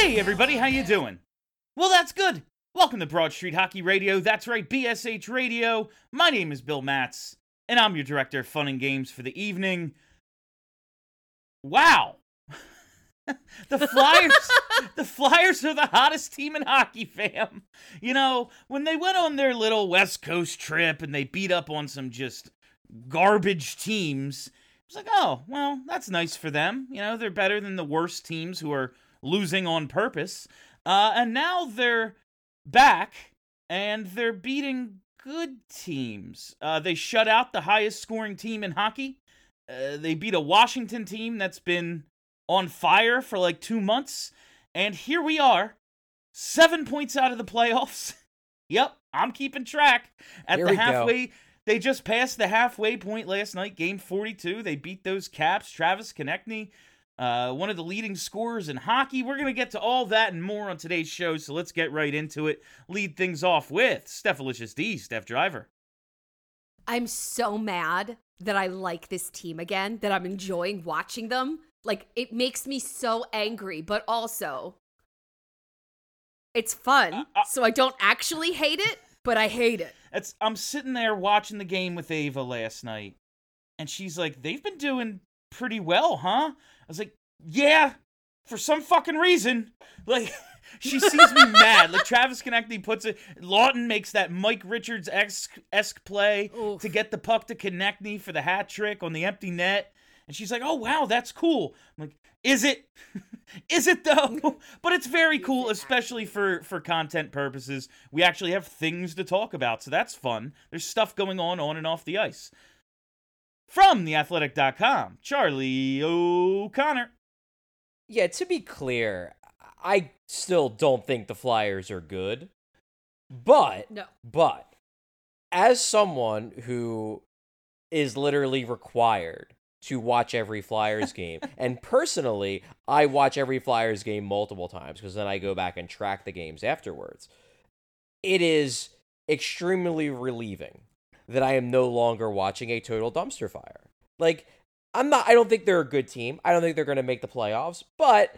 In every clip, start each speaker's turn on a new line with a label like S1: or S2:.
S1: Hey everybody, how you doing? Well, that's good. Welcome to Broad Street Hockey Radio. That's right, BSH Radio. My name is Bill Matz, and I'm your director of fun and games for the evening. Wow. the Flyers the Flyers are the hottest team in hockey, fam. You know, when they went on their little West Coast trip and they beat up on some just garbage teams, it's like, oh, well, that's nice for them. You know, they're better than the worst teams who are losing on purpose. Uh, and now they're back and they're beating good teams. Uh, they shut out the highest scoring team in hockey. Uh, they beat a Washington team that's been on fire for like two months. And here we are, seven points out of the playoffs. yep, I'm keeping track. At
S2: Here
S1: the
S2: we go.
S1: halfway, they just passed the halfway point last night, game 42. They beat those Caps, Travis Konecny, uh, one of the leading scorers in hockey. We're going to get to all that and more on today's show, so let's get right into it. Lead things off with Stephalicious D, Steph Driver.
S3: I'm so mad that I like this team again, that I'm enjoying watching them. Like, it makes me so angry, but also it's fun.
S1: Uh, uh-
S3: so I don't actually hate it, but I hate it.
S1: It's, I'm sitting there watching the game with Ava last night, and she's like, they've been doing pretty well, huh? I was like, yeah, for some fucking reason. Like, she sees me mad. Like, Travis Konecny puts it, Laughton makes that Mike Richards esque play
S3: Oof.
S1: to get the puck to Konecny for the hat trick on the empty net. And she's like, oh, wow, that's cool. I'm like, is it? is it though? but it's very cool, especially for for content purposes. We actually have things to talk about, so that's fun. There's stuff going on on and off the ice. From theathletic.com, Charlie O'Connor.
S2: Yeah, to be clear, I still don't think the Flyers are good. But
S3: No.
S2: but as someone who is literally required to watch every Flyers game, and personally, I watch every Flyers game multiple times because then I go back and track the games afterwards. It is extremely relieving that I am no longer watching a total dumpster fire. Like, I'm not, I don't think they're a good team. I don't think they're going to make the playoffs, but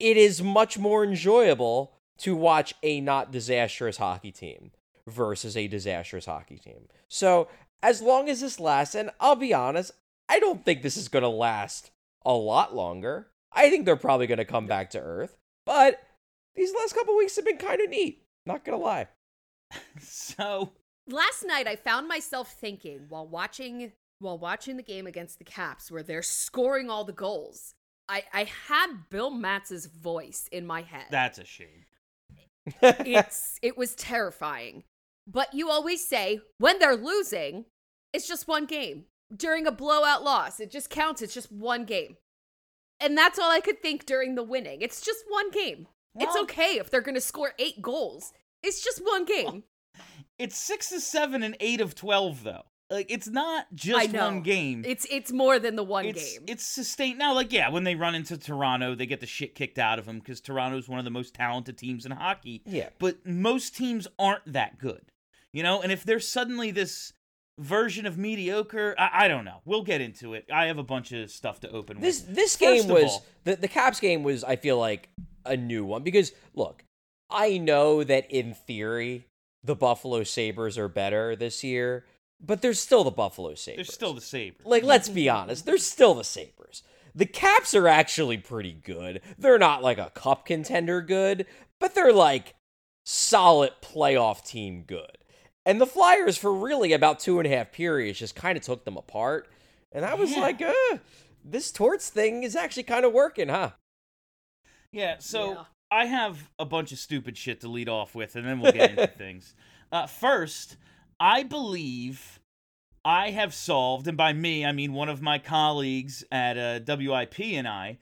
S2: it is much more enjoyable to watch a not disastrous hockey team versus a disastrous hockey team. So, as long as this lasts, and I'll be honest, I don't think this is going to last a lot longer. I think they're probably going to come back to earth, but these last couple weeks have been kind of neat. Not going to lie.
S1: So,
S3: Last night I found myself thinking while watching while watching the game against the Caps where they're scoring all the goals. I, I had Bill Matz's voice in my head.
S1: that's a shame.
S3: it's it was terrifying. But you always say when they're losing, it's just one game. During a blowout loss, it just counts. It's just one game. And that's all I could think during the winning. It's just one game. it's okay if they're going to score 8 goals. It's just one game.
S1: It's six to seven and eight of 12, though. Like, it's not just one game.
S3: It's it's more than the one
S1: it's,
S3: game.
S1: It's sustained. Now, like, yeah, when they run into Toronto, they get the shit kicked out of them because Toronto's one of the most talented teams in hockey.
S2: Yeah.
S1: But most teams aren't that good, you know? And if there's suddenly this version of mediocre, I, I don't know. We'll get into it. I have a bunch of stuff to open
S2: This
S1: with.
S2: this
S1: First
S2: game
S1: of
S2: was
S1: all-
S2: the the Caps game was I feel like a new one because look, I know that in theory the Buffalo Sabres are better this year, but they're still the Buffalo Sabres.
S1: They're still the Sabres.
S2: like let's be honest, they're still the Sabres. The Caps are actually pretty good. They're not like a cup contender good, but they're like solid playoff team good. And the Flyers, for really about two and a half periods, just kind of took them apart. And I was
S1: Yeah.
S2: like, uh, this torts thing is actually kind of working, huh?
S1: Yeah, so
S3: Yeah.
S1: I have a bunch of stupid shit to lead off with, and then we'll get into things. Uh, first, I believe I have solved, and by me, I mean one of my colleagues at uh, WIP and I,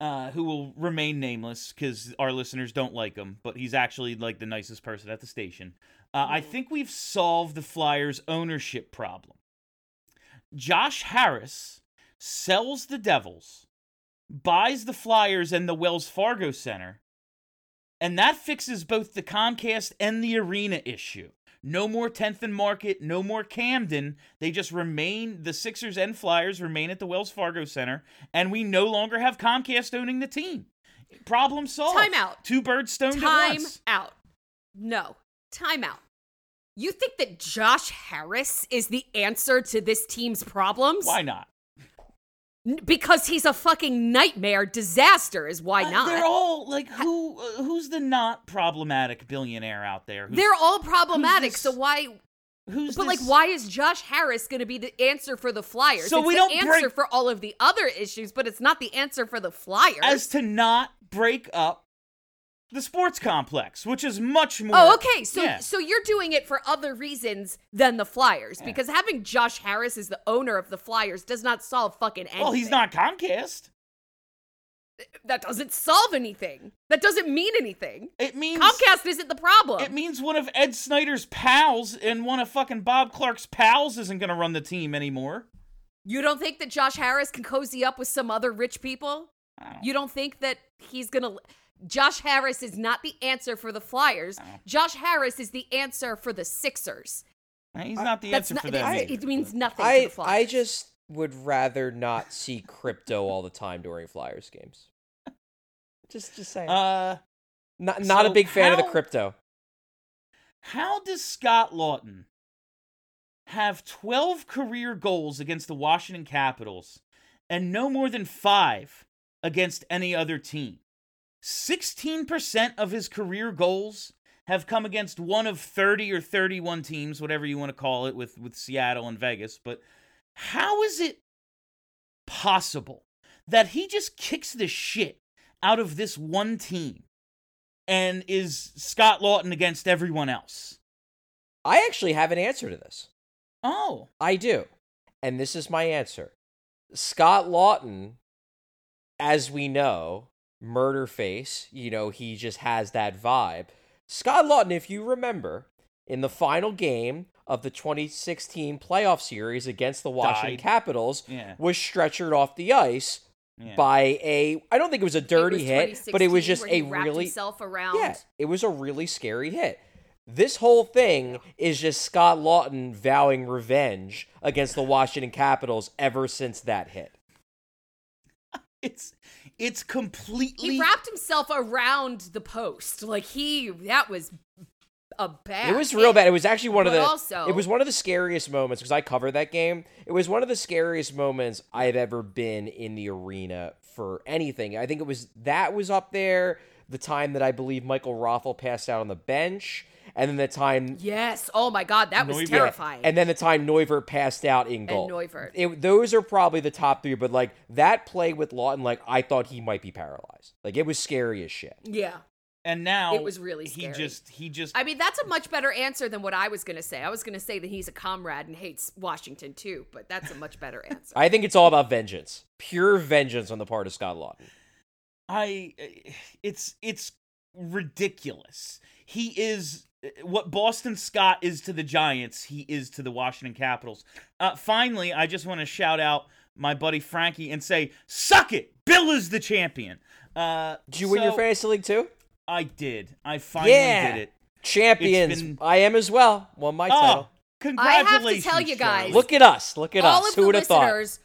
S1: uh, who will remain nameless because our listeners don't like him, but he's actually like the nicest person at the station. Uh, I think we've solved the Flyers' ownership problem. Josh Harris sells the Devils, buys the Flyers and the Wells Fargo Center, and that fixes both the Comcast and the arena issue. No more 10th and Market, no more Camden. They just remain, the Sixers and Flyers remain at the Wells Fargo Center, and we no longer have Comcast owning the team. Problem solved.
S3: Time out.
S1: Two birds stoned at
S3: Time
S1: once.
S3: out. No. Time out. You think that Josh Harris is the answer to this team's problems?
S1: Why not?
S3: Because he's a fucking nightmare disaster is why
S1: Uh,
S3: not.
S1: They're all like who? Uh, who's the not problematic billionaire out there? Who's,
S3: They're all problematic.
S1: this-
S3: So why
S1: who's
S3: But like why is Josh Harris going to be the answer for the Flyers?
S1: So
S3: it's
S1: we
S3: the
S1: don't
S3: answer
S1: break-
S3: for all of the other issues, but it's not the answer for the Flyers.
S1: as to not break up the sports complex, which is much more.
S3: Oh, okay. So
S1: Yeah.
S3: so you're doing it for other reasons than the Flyers because having Josh Harris as the owner of the Flyers does not solve fucking anything.
S1: well, he's not Comcast.
S3: That doesn't solve anything. That doesn't mean anything.
S1: It means
S3: Comcast isn't the problem.
S1: It means one of Ed Snider's pals and one of fucking Bob Clarke's pals isn't going to run the team anymore.
S3: you don't think that Josh Harris can cozy up with some other rich people?
S1: Don't-
S3: You don't think that he's gonna? Josh Harris is not the answer for the Flyers. Josh Harris is the answer for the Sixers.
S1: He's not the
S3: That's
S1: answer
S3: not.
S1: for them.
S3: it means nothing to
S2: I
S3: the Flyers.
S2: I just would rather not see crypto all the time during Flyers games. Just just saying.
S1: Uh,
S2: not not a big fan of the crypto.
S1: how does Scott Laughton have 12 career goals against the Washington Capitals and no more than five against any other team? 16% of his career goals have come against one of 30 or 31 teams, whatever you want to call it, with, with Seattle and Vegas. But how is it possible that he just kicks the shit out of this one team and is Scott Laughton against everyone else?
S2: I actually have an answer to this.
S1: Oh,
S2: I do. And this is my answer. Scott Laughton, as we know, murder face, you know, he just has that vibe. Scott Laughton, if you remember, in the final game of the 2016 playoff series against the Washington
S1: Died.
S2: Capitals,
S1: Yeah.
S2: was stretchered off the ice
S1: yeah.
S2: by a I don't think it was a dirty
S3: was
S2: hit, but it was just
S3: where he
S2: a really
S3: himself around.
S2: yeah, it was a really scary hit. This whole thing is just Scott Laughton vowing revenge against the Washington Capitals ever since that hit.
S1: it's it's completely
S3: He wrapped himself around the post. Like he, that was a bad.
S2: It was real bad. It was actually one of the
S3: also-
S2: it was one of the scariest moments because I covered that game. It was one of the scariest moments I've ever been in the arena for anything. I think it was that was up there. The time that I believe Michael Rothel passed out on the bench, and then the time
S3: Yes. Oh my God, that was
S1: Neuvirth.
S3: terrifying.
S2: And then the time Neuvirth passed out in goal.
S3: Neuvirth.
S2: It, those are probably the top three, but like that play with Laughton, like I thought he might be paralyzed. Like it was scary as shit.
S3: yeah.
S1: and now
S3: It was really
S1: he just he just
S3: I mean, that's a much better answer than what I was going to say. I was going to say that he's a comrade and hates Washington too, but that's a much better answer.
S2: I think it's all about vengeance, pure vengeance on the part of Scott Laughton.
S1: I it's it's ridiculous. He is what Boston Scott is to the Giants, he is to the Washington Capitals. Uh, finally, I just want to shout out my buddy Frankie and say, "Suck it, Bill is the champion." Uh,
S2: Did you win your
S1: so-
S2: fantasy league too?
S1: I did. I finally
S2: Yeah.
S1: did it.
S2: Champions.
S1: Been-
S2: I am as well. Won my
S1: Oh,
S2: title.
S3: I have to tell you guys-
S2: Look at us. Look at
S3: All
S2: us.
S3: of
S2: Who
S3: the
S2: would have thought?
S3: listeners,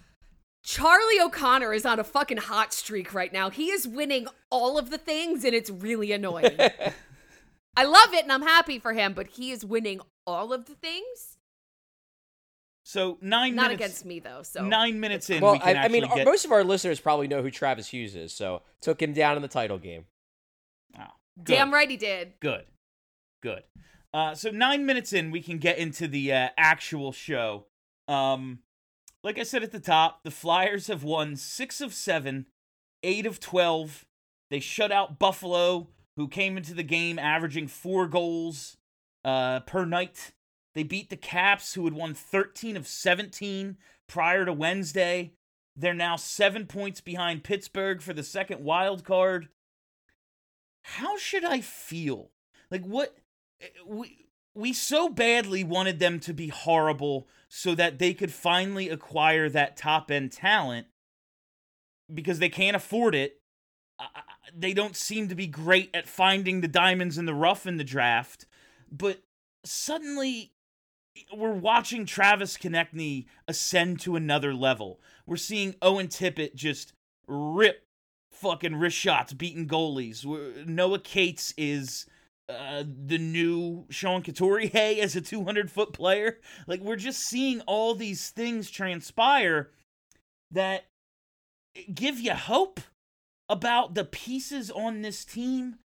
S3: Charlie O'Connor is on a fucking hot streak right now. He is winning all of the things, and it's really annoying. I love it, and I'm happy for him, but he is winning all of the things.
S1: So nine
S3: Not
S1: minutes.
S3: against me though. So
S1: Nine minutes in,
S2: Well,
S1: we can
S2: I, I mean,
S1: get.
S2: most of our listeners probably know who Travis Hughes is, so took him down in the title game.
S1: Oh,
S3: damn right he did.
S1: Good. Good. Uh, so nine minutes in, we can get into the uh, actual show. Um, like I said at the top, the Flyers have won six of seven, eight of twelve, They shut out Buffalo, who came into the game averaging four goals uh, per night. They beat the Caps, who had won 13 of 17 prior to Wednesday. They're now seven points behind Pittsburgh for the second wild card. How should I feel? Like what eh, we we so badly wanted them to be horrible so that they could finally acquire that top end talent because they can't afford it. Uh, they don't seem to be great at finding the diamonds in the rough in the draft, but suddenly we're watching Travis Konecny ascend to another level. We're seeing Owen Tippett just rip fucking wrist shots, beating goalies. We're- Noah Cates is uh, the new Sean Couturier as a 200 foot player. Like we're just seeing all these things transpire that give you hope about the pieces on this team.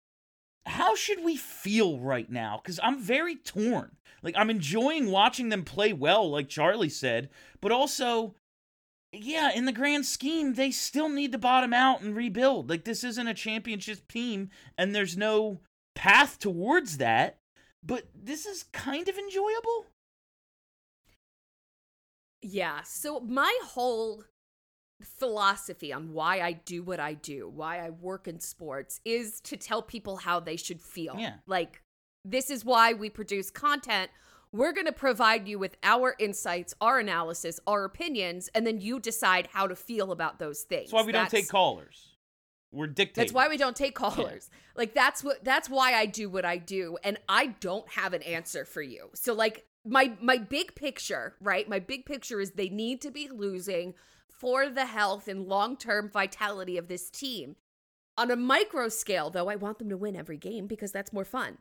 S1: How should we feel right now? Because I'm very torn. Like I'm enjoying watching them play well, like Charlie said, but also, yeah, in the grand scheme, they still need to bottom out and rebuild. Like this isn't a championship team, and there's no path towards that. But this is kind of enjoyable.
S3: Yeah. So my whole philosophy on why I do what I do, why I work in sports is to tell people how they should feel.
S1: Yeah.
S3: Like this is why we produce content. We're going to provide you with our insights, our analysis, our opinions, and then you decide how to feel about those things.
S1: That's why we don't take callers. We're dictating.
S3: That's why we don't take callers. Like that's what that's why I do what I do and I don't have an answer for you. So like my my big picture, right? My big picture is they need to be losing for the health and long-term vitality of this team. On a micro scale though, I want them to win every game because that's more fun.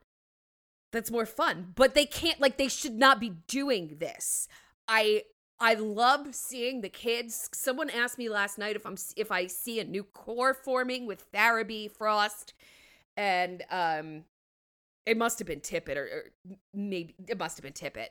S3: That's more fun. But they can't like they should not be doing this. I I love seeing the kids. Someone asked me last night if I'm if I see a new core forming with Farabee, Frost, and um, it must have been Tippett or, or maybe it must have been Tippett.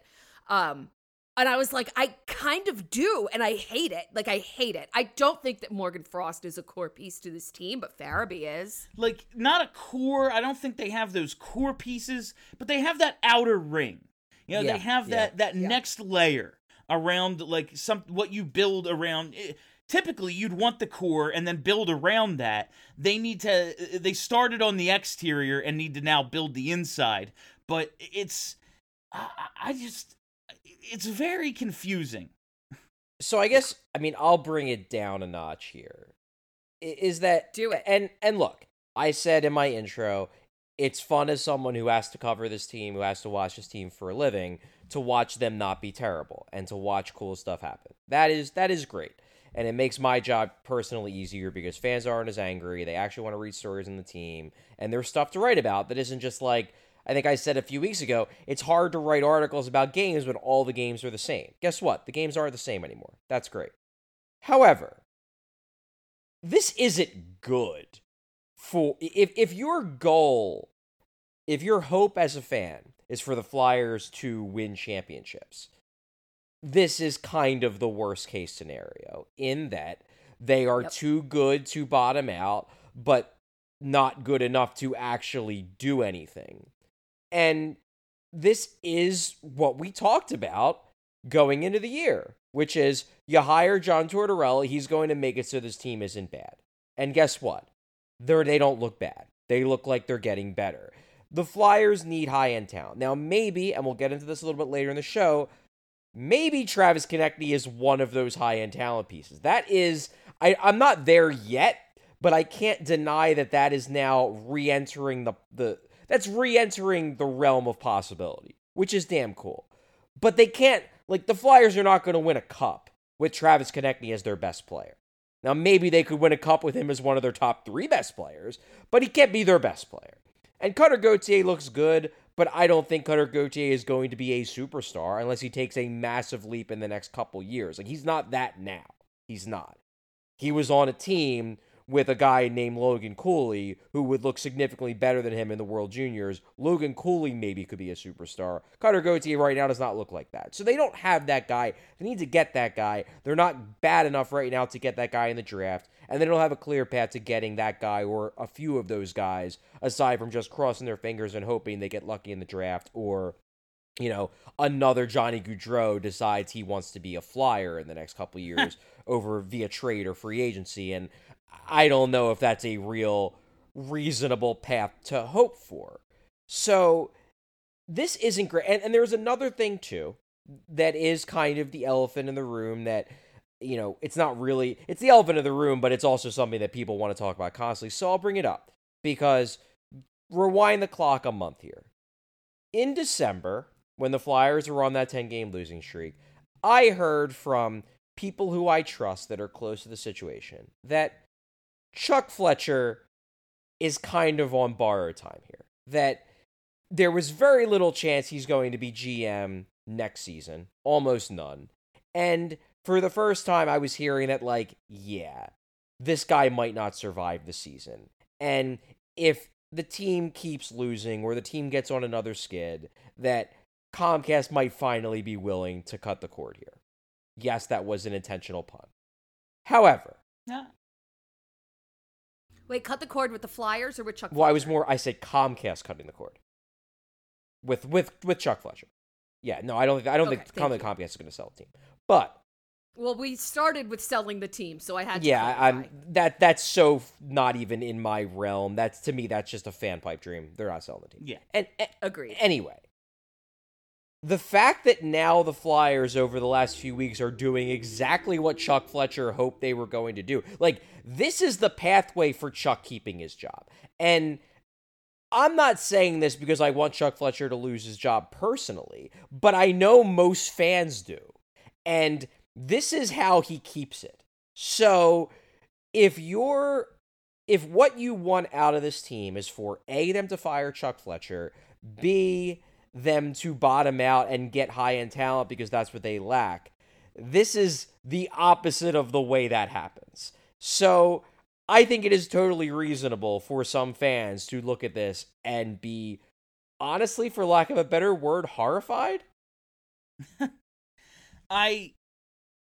S3: Um, and I was like, I kind of do, and I hate it. Like I hate it. I don't think that Morgan Frost is a core piece to this team, but Farabee is.
S1: like not a core. I don't think they have those core pieces, but they have that outer ring. You know,
S2: Yeah,
S1: they have
S2: yeah.
S1: that that
S3: Yeah.
S1: next layer around like some what you build around. eh, Typically, you'd want the core and then build around that. They need to. They started on the exterior and need to now build the inside. But it's, I, I just, it's very confusing.
S2: so I guess I mean I'll bring it down a notch here. Is that
S3: Do it.
S2: And and look, I said in my intro, it's fun as someone who has to cover this team, who has to watch this team for a living, to watch them not be terrible and to watch cool stuff happen. That is that is great. And it makes my job personally easier because fans aren't as angry. They actually want to read stories in the team and there's stuff to write about that isn't just like I think I said a few weeks ago, it's hard to write articles about games when all the games are the same. Guess what? The games aren't the same anymore. That's great. However, this isn't good for if if your goal, if your hope as a fan is for the Flyers to win championships, this is kind of the worst case scenario in that they are
S3: Yep.
S2: too good to bottom out, but not good enough to actually do anything. And this is what we talked about going into the year, which is you hire John Tortorella, he's going to make it so this team isn't bad. And guess what? They're, they don't look bad. They look like they're getting better. The Flyers need high end talent. Now, maybe, and we'll get into this a little bit later in the show, maybe Travis Konecny is one of those high end talent pieces. That is, I, I'm not there yet, but I can't deny that that is now re entering the, the, that's re entering the realm of possibility, which is damn cool. But they can't, like, the Flyers are not going to win a cup with Travis Konecny as their best player. Now, maybe they could win a cup with him as one of their top three best players, but he can't be their best player. And Cutter Gauthier looks good, but I don't think Cutter Gauthier is going to be a superstar unless he takes a massive leap in the next couple years. Like, he's not that now. He's not. He was on a team with a guy named Logan Cooley who would look significantly better than him in the World Juniors. Logan Cooley maybe could be a superstar. Cutter Gauthier right now does not look like that. So they don't have that guy. They need to get that guy. They're not bad enough right now to get that guy in the draft. and they don't have a clear path to getting that guy or a few of those guys aside from just crossing their fingers and hoping they get lucky in the draft or you know another Johnny Gaudreau decides he wants to be a flyer in the next couple years over via trade or free agency and I don't know if that's a real reasonable path to hope for. So this isn't great. And, and there's another thing too that is kind of the elephant in the room that you know it's not really it's the elephant in the room but it's also something that people want to talk about constantly so i'll bring it up because rewind the clock a month here in december when the flyers were on that 10 game losing streak i heard from people who i trust that are close to the situation that chuck fletcher is kind of on borrowed time here that there was very little chance he's going to be gm next season, almost none. And for the first time, I was hearing that, like, yeah, this guy might not survive the season. And if the team keeps losing or the team gets on another skid, that Comcast might finally be willing to cut the cord here. Yes, that was an intentional pun. However,
S1: Yeah.
S3: Wait, cut the cord with the Flyers or with Chuck?
S2: well, I was more I said Comcast cutting the cord with with with Chuck Fletcher. Yeah, no, I don't think I don't
S3: Okay,
S2: think
S3: thank
S2: Com- Comcast is going to sell the team, but
S3: Well, we started with selling the team, so I had to.
S2: yeah,
S3: clarify.
S2: I'm that that's so not even in my realm. That's to me that's just a fan pipe dream. They're not selling the team.
S1: Yeah.
S2: And, a-
S3: Agreed.
S2: anyway, the fact that now the Flyers over the last few weeks are doing exactly what Chuck Fletcher hoped they were going to do. Like this is the pathway for Chuck keeping his job. And I'm not saying this because I want Chuck Fletcher to lose his job personally, but I know most fans do. And this is how he keeps it. So if you're if what you want out of this team is for A them to fire Chuck Fletcher, B them to bottom out and get high end talent because that's what they lack. This is the opposite of the way that happens. So I think it is totally reasonable for some fans to look at this and be honestly, for lack of a better word, horrified.
S1: I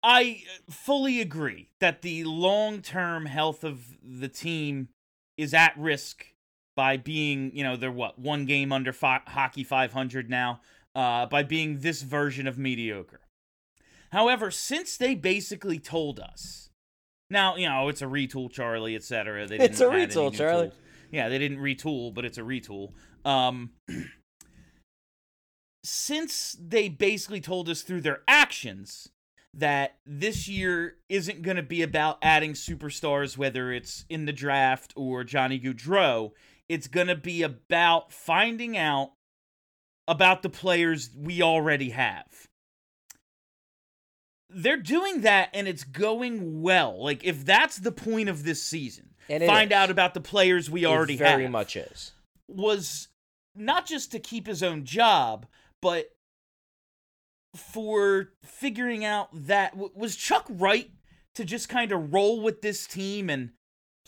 S1: I fully agree that the long-term health of the team is at risk by being, you know, they're what, one game under fi- hockey 500 now, uh, by being this version of mediocre. However, since they basically told us, now you know it's a retool, Charlie, etc. They
S2: It's a retool, Charlie.
S1: tools. Yeah, they didn't retool, but it's a retool. Um, since they basically told us through their actions that this year isn't going to be about adding superstars, whether it's in the draft or Johnny Gaudreau, it's going to be about finding out about the players we already have. They're doing that and it's going well. Like, if that's the point of this season,
S2: And
S1: find
S2: is.
S1: out about the players we already have,
S2: it very much is.
S1: was not just to keep his own job, but for figuring out that was Chuck right to just kind of roll with this team and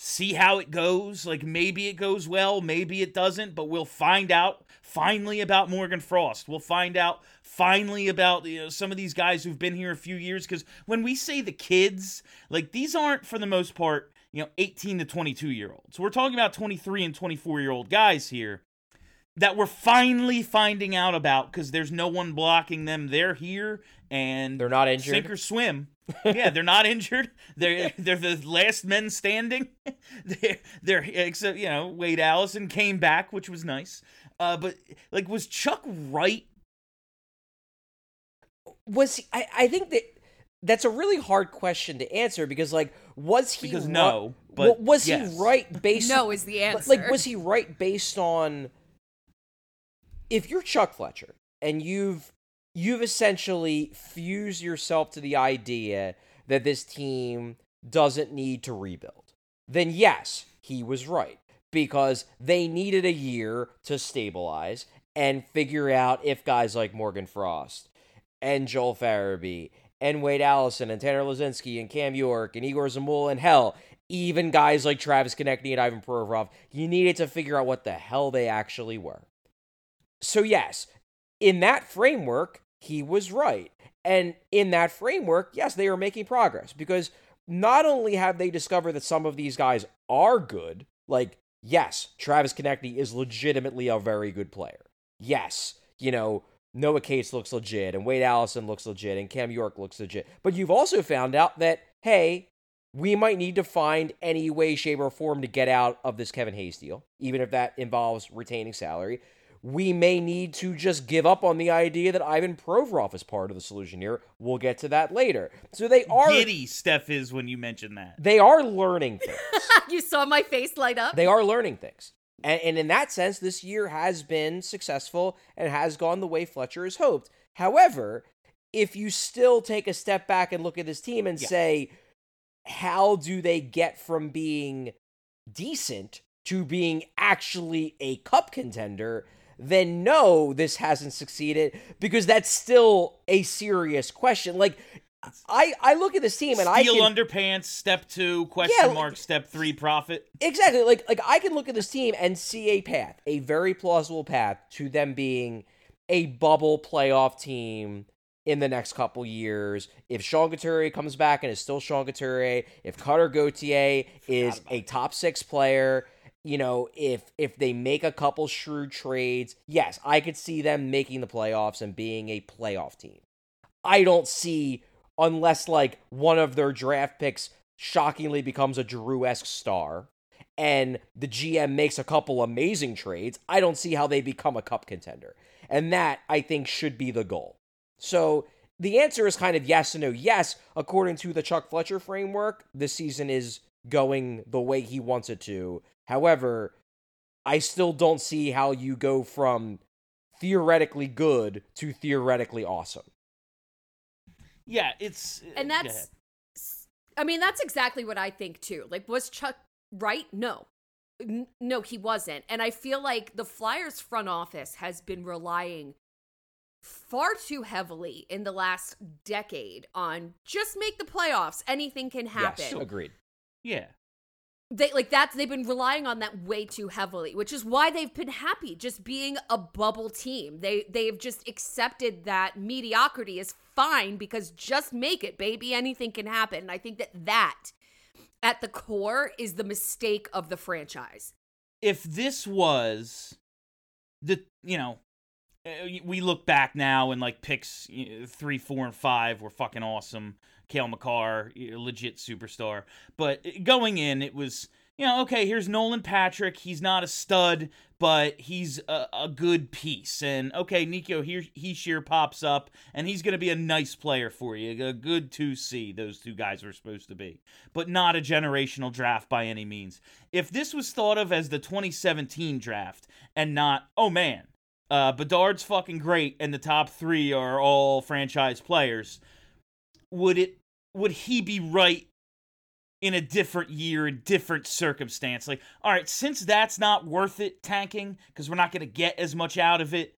S1: see how it goes. Like maybe it goes well, maybe it doesn't, but we'll find out finally about Morgan Frost. We'll find out finally about you know, some of these guys who've been here a few years because when we say the kids, like these aren't for the most part, you know, 18 to 22 year olds. We're talking about 23 and 24 year old guys here that we're finally finding out about because there's no one blocking them. They're here and
S2: They're not injured.
S1: Sink or swim. Yeah, they're not injured. They're they're the last men standing. they're they're except you know Wade Allison came back, which was nice. Uh, but like, was Chuck right?
S2: was he, I, I think that that's a really hard question to answer because like was he
S1: Because
S2: ri-
S1: no, but
S2: was
S1: yes.
S2: he right based
S3: No is the answer.
S2: like was he right based on if you're Chuck Fletcher and you've you've essentially fused yourself to the idea that this team doesn't need to rebuild then yes he was right because they needed a year to stabilize and figure out if guys like Morgan Frost and Joel Farabee and Wade Allison and Tanner Laczynski and Cam York and Egor Zamula and hell, even guys like Travis Konecny and Ivan Provorov, you needed to figure out what the hell they actually were. So yes, in that framework, he was right. And in that framework, yes, they are making progress because not only have they discovered that some of these guys are good, like, yes, Travis Konecny is legitimately a very good player. Yes, you know, Noah Cates looks legit, and Wade Allison looks legit, and Cam York looks legit. But you've also found out that, hey, we might need to find any way, shape, or form to get out of this Kevin Hayes deal, even if that involves retaining salary. We may need to just give up on the idea that Ivan Provorov is part of the solution here. We'll get to that later. So they are
S1: Giddy Steph is when you mention that.
S2: they are learning things.
S3: you saw my face light up.
S2: they are learning things. And, and in that sense, this year has been successful and has gone the way Fletcher has hoped. However, if you still take a step back and look at this team and
S1: Yeah.
S2: say, how do they get from being decent to being actually a cup contender? Then no, this hasn't succeeded because that's still a serious question. Like, I, I look at this team and I
S1: Steel underpants, step two, question
S2: Yeah,
S1: mark, step three, profit.
S2: Exactly. Like like I can look at this team and see a path, a very plausible path to them being a bubble playoff team in the next couple years. If Sean Couturier comes back and is still Sean Couturier, if Cutter Gauthier is a top six player, you know, if if they make a couple shrewd trades, yes, I could see them making the playoffs and being a playoff team. I don't see unless like one of their draft picks shockingly becomes a Drew esque star and the GM makes a couple amazing trades, I don't see how they become a cup contender. And that I think should be the goal. So the answer is kind of yes and no. Yes, according to the Chuck Fletcher framework, this season is going the way he wants it to. However, I still don't see how you go from theoretically good to theoretically awesome.
S1: Yeah, it's
S3: uh,
S1: and
S3: that's i mean that's exactly what i think too. Like was chuck right? No. N- no he wasn't. And i feel like the flyers front office has been relying far too heavily in the last decade on just make the playoffs. Anything can happen.
S2: Yes, agreed.
S1: yeah.
S3: They like that's they've been relying on that way too heavily which is why they've been happy just being a bubble team. They they've just accepted that mediocrity is fine because just make it baby. Anything can happen. And i think that that at the core is the mistake of the franchise.
S1: If this was the you know uh, we look back now and like picks three four and five were fucking awesome Cale Makar legit superstar. But uh, going in it was you know okay here's Nolan Patrick. He's not a stud but he's a, a good piece. And okay Nico here he sheer pops up and he's gonna be a nice player for you. A good 2C those two guys were supposed to be. But not a generational draft by any means. If this was thought of as the 2017 draft and not, oh man, uh, Bedard's fucking great and the top three are all franchise players, would it would he be right in a different year, a different circumstance? Like, all right, since that's not worth it tanking because we're not going to get as much out of it,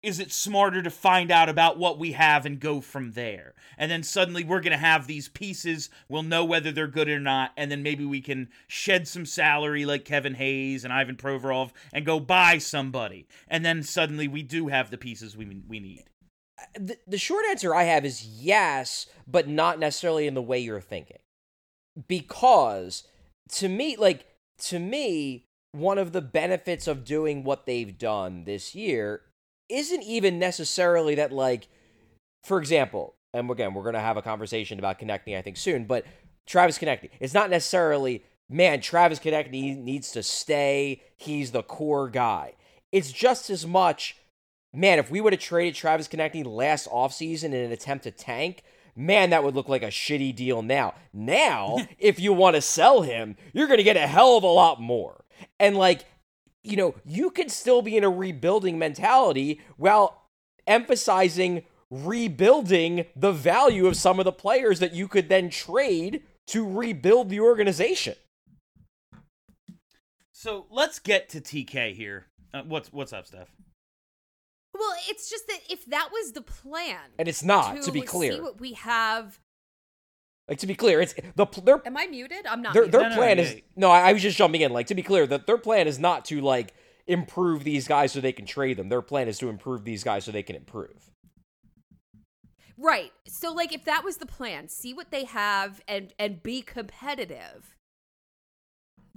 S1: is it smarter to find out about what we have and go from there? And then suddenly we're going to have these pieces. We'll know whether they're good or not. And then maybe we can shed some salary like Kevin Hayes and Ivan Provorov and go buy somebody. And then suddenly we do have the pieces we, we need.
S2: The, the short answer I have is yes, but not necessarily in the way you're thinking. Because to me, like, to me, one of the benefits of doing what they've done this year isn't even necessarily that, like, for example, and again, we're going to have a conversation about Konecny, I think, soon, but Travis Konecny. It's not necessarily, man, Travis Konecny needs to stay. He's the core guy. It's just as much, man, if we would have traded Travis Konecny last offseason in an attempt to tank, man, that would look like a shitty deal now. Now, if you want to sell him, you're going to get a hell of a lot more. And like, you know, you could still be in a rebuilding mentality while emphasizing rebuilding the value of some of the players that you could then trade to rebuild the organization.
S1: So let's get to TK here. Uh, what's what's up, Steph?
S3: Well it's just that if that was the plan
S2: And it's not, to be clear,
S3: see
S2: clear.
S3: what we have
S2: Like to be clear, it's the their
S3: am i muted i'm not
S2: their,
S3: muted.
S2: their
S1: No, no,
S2: plan is no. I, I was just jumping in. Like to be clear, that their plan is not to like improve these guys so they can trade them. Their plan is to improve these guys so they can improve.
S3: Right. So like if that was the plan, see what they have and and be competitive.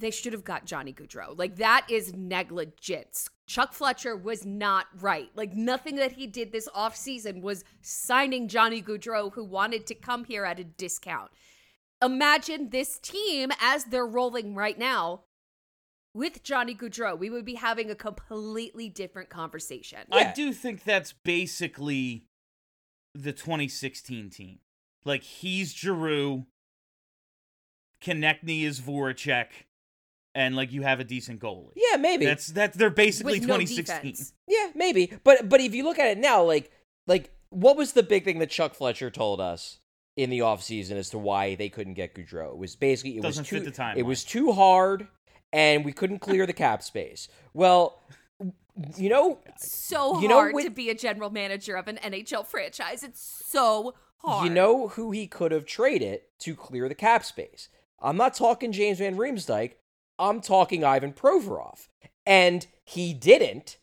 S3: They should have got Johnny Gaudreau. Like that is negligence. Chuck Fletcher was not right. Like nothing that he did this offseason was signing Johnny Gaudreau who wanted to come here at a discount. Imagine this team as they're rolling right now with Johnny Gaudreau. We would be having a completely different conversation.
S1: I do think that's basically the 2016 team. Like he's Giroux, Konecny is Voracek, and like you have a decent goalie.
S2: Yeah, maybe.
S1: That's that's they're basically
S3: with
S1: 2016.
S3: defense.
S2: Yeah, maybe. But but if you look at it now, like like what was the big thing that Chuck Fletcher told us in the offseason as to why they couldn't get Gaudreau? It was basically it
S1: Doesn't
S2: was too
S1: fit the timeline.
S2: it was too hard and we couldn't clear the cap space. Well, you know,
S3: so
S2: You know,
S3: hard
S2: with-
S3: to be a general manager of an NHL franchise. It's so hard.
S2: you know who he could have traded to clear the cap space. I'm not talking James Van Riemsdyk. I'm talking Ivan Provorov. And he didn't.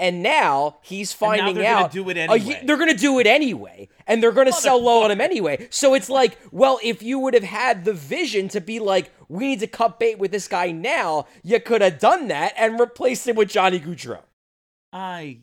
S2: And now he's
S1: And now
S2: finding
S1: they're gonna
S2: out
S1: do it anyway.
S2: ye- they're going to do it anyway, and they're going to sell low on him anyway. So it's like, well, if you would have had the vision to be like, we need to cut bait with this guy now, you could have done that and replaced him with Johnny Gaudreau.
S1: I,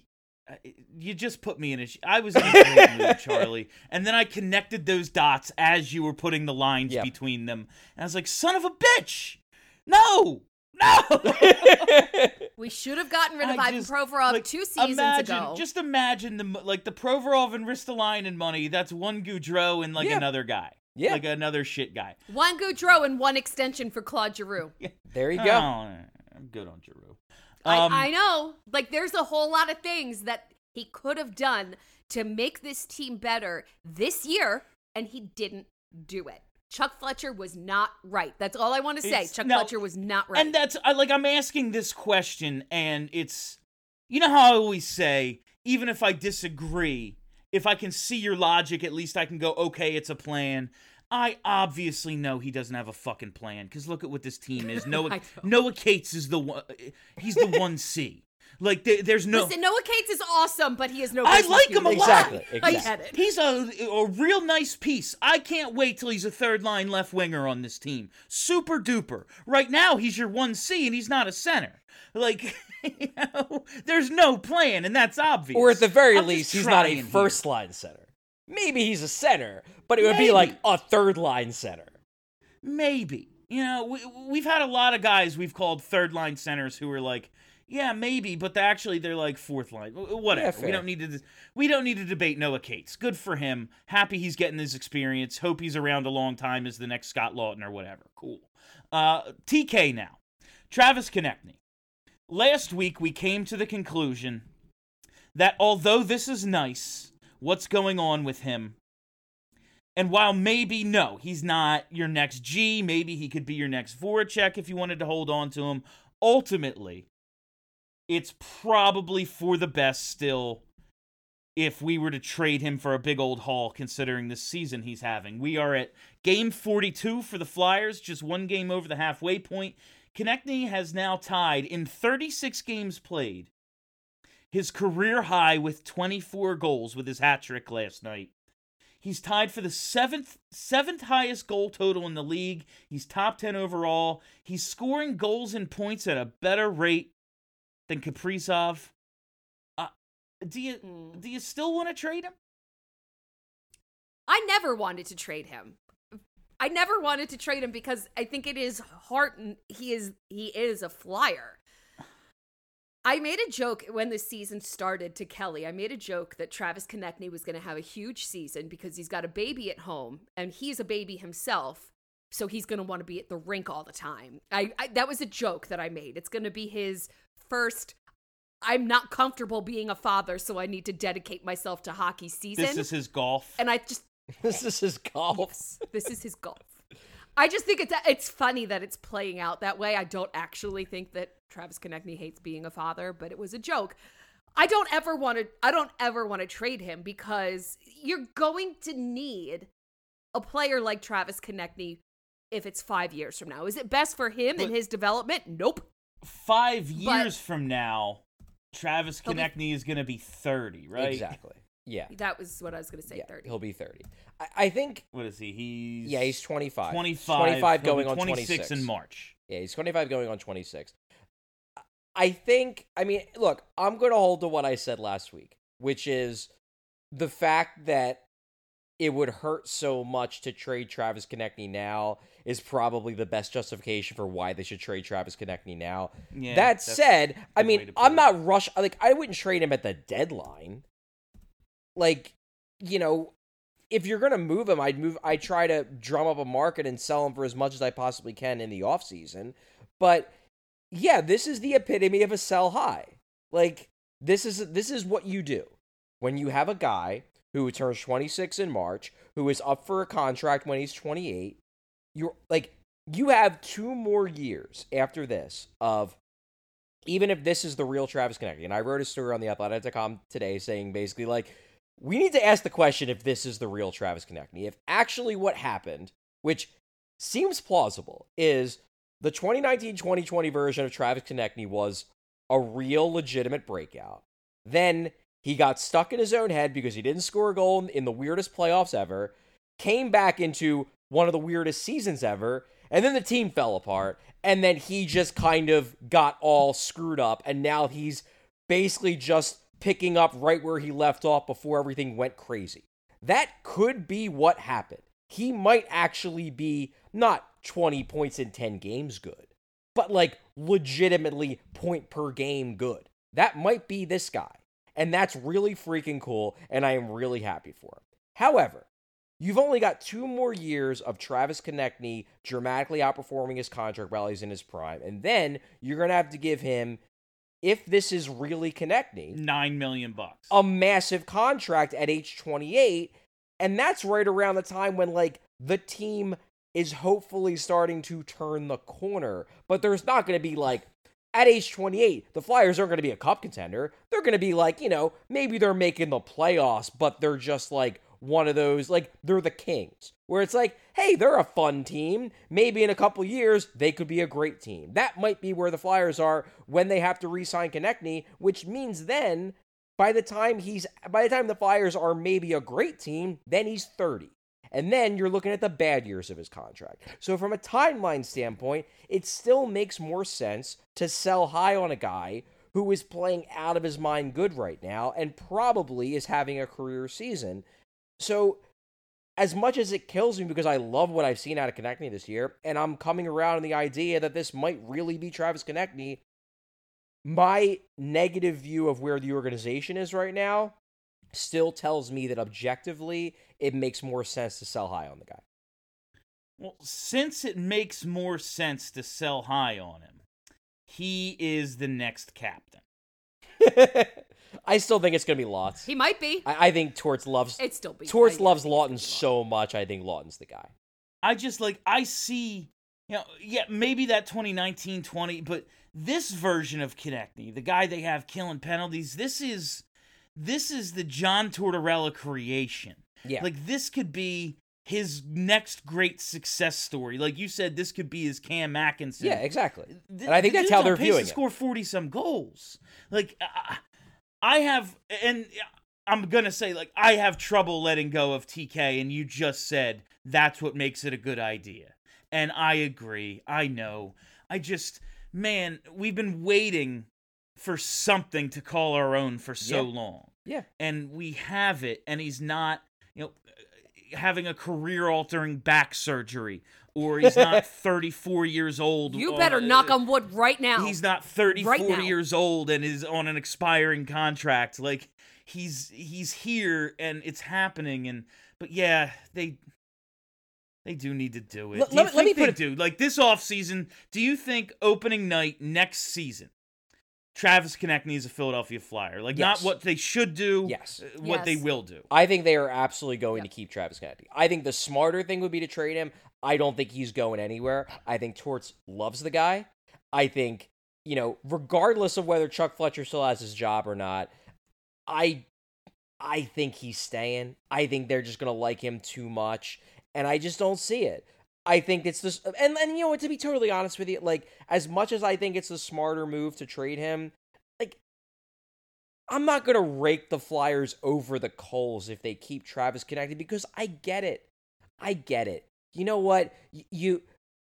S1: I- you just put me in a. sh- I was in a great mood, Charlie, and then I connected those dots as you were putting the lines
S2: Yep.
S1: between them, and I was like, "Son of a bitch! No, no!"
S3: we should have gotten rid of
S1: I
S3: Ivan
S1: just-
S3: Provorov
S1: like,
S3: two seasons
S1: imagine,
S3: ago.
S1: Just imagine the like the Provorov and Ristolainen money. That's one Gaudreau and like
S2: Yeah.
S1: another guy.
S2: Yeah.
S1: like another shit guy.
S3: one Gaudreau and one extension for Claude Giroux.
S2: There you
S1: Oh,
S2: go.
S1: I'm good on Giroux. Um,
S3: I, I know. Like, there's a whole lot of things that he could have done to make this team better this year, and he didn't do it. Chuck Fletcher was not right. That's all I want to say.
S1: It's-
S3: Chuck
S1: no,
S3: Fletcher was not right.
S1: And that's I like I'm asking this question and it's you know how I always say even if I disagree, if I can see your logic, at least I can go okay, it's a plan. I obviously know he doesn't have a fucking plan cuz look at what this team is. Noah. Noah Cates is the one he's the 1C. Like there, there's no
S3: Listen, Noah Cates is awesome, but he has no.
S1: I like him a lot.
S3: there.
S2: Exactly,
S3: I get it.
S1: He's a a real nice piece. I can't wait till he's a third line left winger on this team. Super duper. Right now he's your 1C and he's not a center. Like you know, there's no plan and that's obvious.
S2: Or at the very
S1: I'm
S2: least, he's not a
S1: trying here.
S2: first line center. Maybe he's a center, but it would be like a third line center.
S1: Maybe. You know, we, we've had a lot of guys we've called third line centers who are like, yeah, maybe, but actually they're like fourth line. Whatever.
S2: fair.
S1: we don't need to we don't need to debate Noah Cates. Good for him. Happy he's getting his experience. Hope he's around a long time as the next Scott Laughton or whatever. Cool. Uh, TK now. Travis Konecny. Last week we came to the conclusion that although this is nice, what's going on with him and while maybe no, he's not your next G, maybe he could be your next Voracek if you wanted to hold on to him. Ultimately, it's probably for the best still if we were to trade him for a big old haul considering the season he's having. We are at game 42 for the Flyers, just one game over the halfway point. Konecny has now tied in 36 games played his career high with 24 goals with his hat trick last night. He's tied for the seventh seventh highest goal total in the league. He's top ten overall. He's scoring goals and points at a better rate than Kaprizov. Uh, do you
S3: Hmm.
S1: do you still want to trade him?
S3: I never wanted to trade him. I never wanted to trade him because I think it is heart he is he is a flyer. I made a joke when the season started to Kelly. I made a joke that Travis Konecny was going to have a huge season because he's got a baby at home and he's a baby himself, so he's going to want to be at the rink all the time. I, I that was a joke that I made. It's going to be his first I'm not comfortable being a father, so I need to dedicate myself to hockey season.
S1: This is his golf.
S3: and I just
S2: This is his golf.
S3: Yes, this is his golf. I just think it's it's funny that it's playing out that way. I don't actually think that Travis Konecny hates being a father, but it was a joke. I don't ever want to. I don't ever want to trade him because you're going to need a player like Travis Konecny if it's five years from now. Is it best for him and his development? Nope.
S1: Five years from now, Travis
S3: He'll be-
S1: Konecny is going to be thirty, right?
S2: Exactly. Yeah.
S3: That was what I was going to say.
S2: yeah,
S3: 30.
S2: he'll be 30. I, I think,
S1: What is he? He's
S2: yeah, he's 25.
S1: 25.
S2: 25
S1: He'll be
S2: going on
S1: 26
S2: 26.
S1: in March.
S2: Yeah, he's 25 going on 26. I think, I mean, look, I'm going to hold to what I said last week, which is the fact that it would hurt so much to trade Travis Konecny now is probably the best justification for why they should trade Travis Konecny now.
S1: Yeah,
S2: that said, I mean, I'm
S1: it.
S2: not rush like I wouldn't trade him at the deadline. Like, you know, if you're gonna move him, I'd move I try to drum up a market and sell him for as much as I possibly can in the offseason. But yeah, this is the epitome of a sell high. Like this is this is what you do when you have a guy who turns 26 in March, who is up for a contract when he's 28. You're like you have two more years after this of even if this is the real Travis Konecny, and I wrote a story on the Athletic.com today saying basically like we need to ask the question if this is the real Travis Konecny. If actually what happened, which seems plausible, is the 2019-2020 version of Travis Konecny was a real legitimate breakout. Then he got stuck in his own head because he didn't score a goal in the weirdest playoffs ever, came back into one of the weirdest seasons ever, and then the team fell apart, and then he just kind of got all screwed up, and now he's basically just picking up right where he left off before everything went crazy. That could be what happened. He might actually be not 20 points in 10 games good, but like legitimately point per game good. That might be this guy. And that's really freaking cool, and I am really happy for him. However, you've only got two more years of Travis Konecny dramatically outperforming his contract while he's in his prime, and then you're going to have to give him, if this is really Konecny,
S1: Nine million bucks.
S2: a massive contract at age 28 and that's right around the time when like the team is hopefully starting to turn the corner but there's not going to be like at age 28 the flyers aren't going to be a cup contender. They're going to be like you know maybe they're making the playoffs but they're just like one of those like they're the kings. Where it's like hey they're a fun team. Maybe in a couple years they could be a great team. That might be where the flyers are when they have to re-sign Konecny, which means then by the time he's by the time the Flyers are maybe a great team, then he's 30. And then you're looking at the bad years of his contract. So from a timeline standpoint, it still makes more sense to sell high on a guy who is playing out of his mind good right now and probably is having a career season. So as much as it kills me because I love what I've seen out of Konecny this year, and I'm coming around on the idea that this might really be Travis Konecny, my negative view of where the organization is right now still tells me that objectively it makes more sense to sell high on the guy.
S1: Well, since it makes more sense to sell high on him, he is the next captain.
S2: I still think it's gonna be Lots.
S3: He might be.
S2: I, I think Torts loves
S3: It'd still be.
S2: Torts
S3: I
S2: loves
S3: think Laughton
S2: so much. I think Laughton's the guy.
S1: I just like I see, you know, yeah, maybe that 2019-20, but this version of Konecny, the guy they have killing penalties, this is this is the John Tortorella creation.
S2: Yeah.
S1: Like this could be his next great success story. Like you said, this could be his Cam Atkinson.
S2: yeah, exactly.
S1: Th-
S2: And I think that's how they're viewing
S1: to
S2: it.
S1: Score forty some goals. Like I- I have, and I'm gonna say like I have trouble letting go of TK, and you just said that's what makes it a good idea, and I agree. I know. I just, man, we've been waiting for something to call our own for so
S2: Yeah.
S1: long
S2: Yeah.
S1: and we have it and he's not having a career altering back surgery or he's not 34 years old
S3: You better knock on wood right now.
S1: he's not 34
S3: Right
S1: years old and is on an expiring contract. Like he's he's here and it's happening and but yeah they they do need to do it.
S2: Let-
S1: do you
S2: let me- let
S1: think
S2: me put
S1: they
S2: it-
S1: do? Like this offseason do you think opening night next season Travis Konecny is a Philadelphia Flyer. Like not what they should do,
S2: Yes.
S1: uh, what they will do.
S2: I think they are absolutely going
S3: Yep.
S2: to keep Travis Konecny. I think the smarter thing would be to trade him. I don't think he's going anywhere. I think Torts loves the guy. I think, you know, regardless of whether Chuck Fletcher still has his job or not, I I think he's staying. I think they're just gonna like him too much. And I just don't see it. I think it's this and, and you know to be totally honest with you, like as much as I think it's the smarter move to trade him, like I'm not going to rake the Flyers over the coals if they keep Travis Konecny because I get it. I get it. You know what? Y- You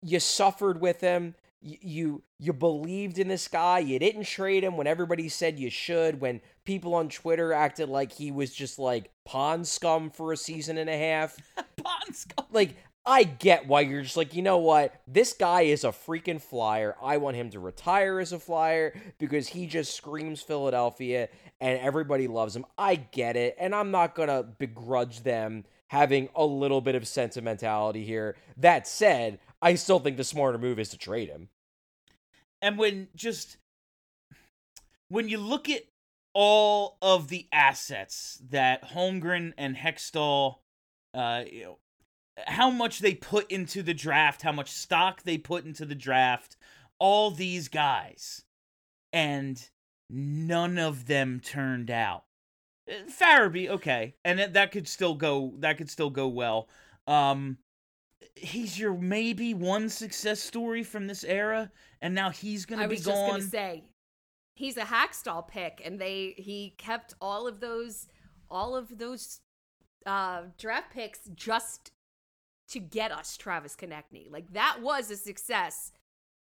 S2: you suffered with him. Y- You you believed in this guy. You didn't trade him when everybody said you should. When people on Twitter acted like he was just like pond scum for a season and a half.
S1: pond scum.
S2: Like I get why you're just like, you know what? This guy is a freaking flyer. I want him to retire as a flyer because he just screams Philadelphia and everybody loves him. I get it. And I'm not going to begrudge them having a little bit of sentimentality here. That said, I still think the smarter move is to trade him.
S1: And when just when you look at all of the assets that Holmgren and Hextall, uh, you know, how much they put into the draft, how much stock they put into the draft, all these guys, and none of them turned out. Uh, Farabee, okay, and that, could still go. That could still go well. Um, he's your maybe one success story from this era, and now he's gonna be gone.
S3: I was just gonna say he's a Hextall pick, and they he kept all of those all of those uh draft picks just to get us Travis Konecny. Like that was a success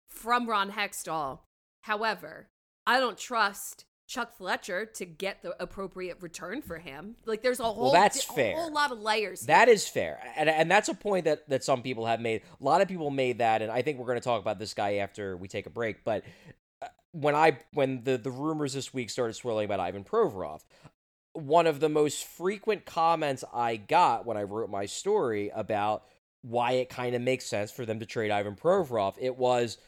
S3: from Ron Hextall. However, I don't trust Chuck Fletcher to get the appropriate return for him. Like there's a whole
S2: that's
S3: di-
S2: fair.
S3: a whole lot of layers.
S2: That is fair, and and that's a point that that some people have made. A lot of people made that, and I think we're going to talk about this guy after we take a break. But uh, when I when the the rumors this week started swirling about Ivan Provorov, one of the most frequent comments I got when I wrote my story about why it kind of makes sense for them to trade Ivan Provorov, it was,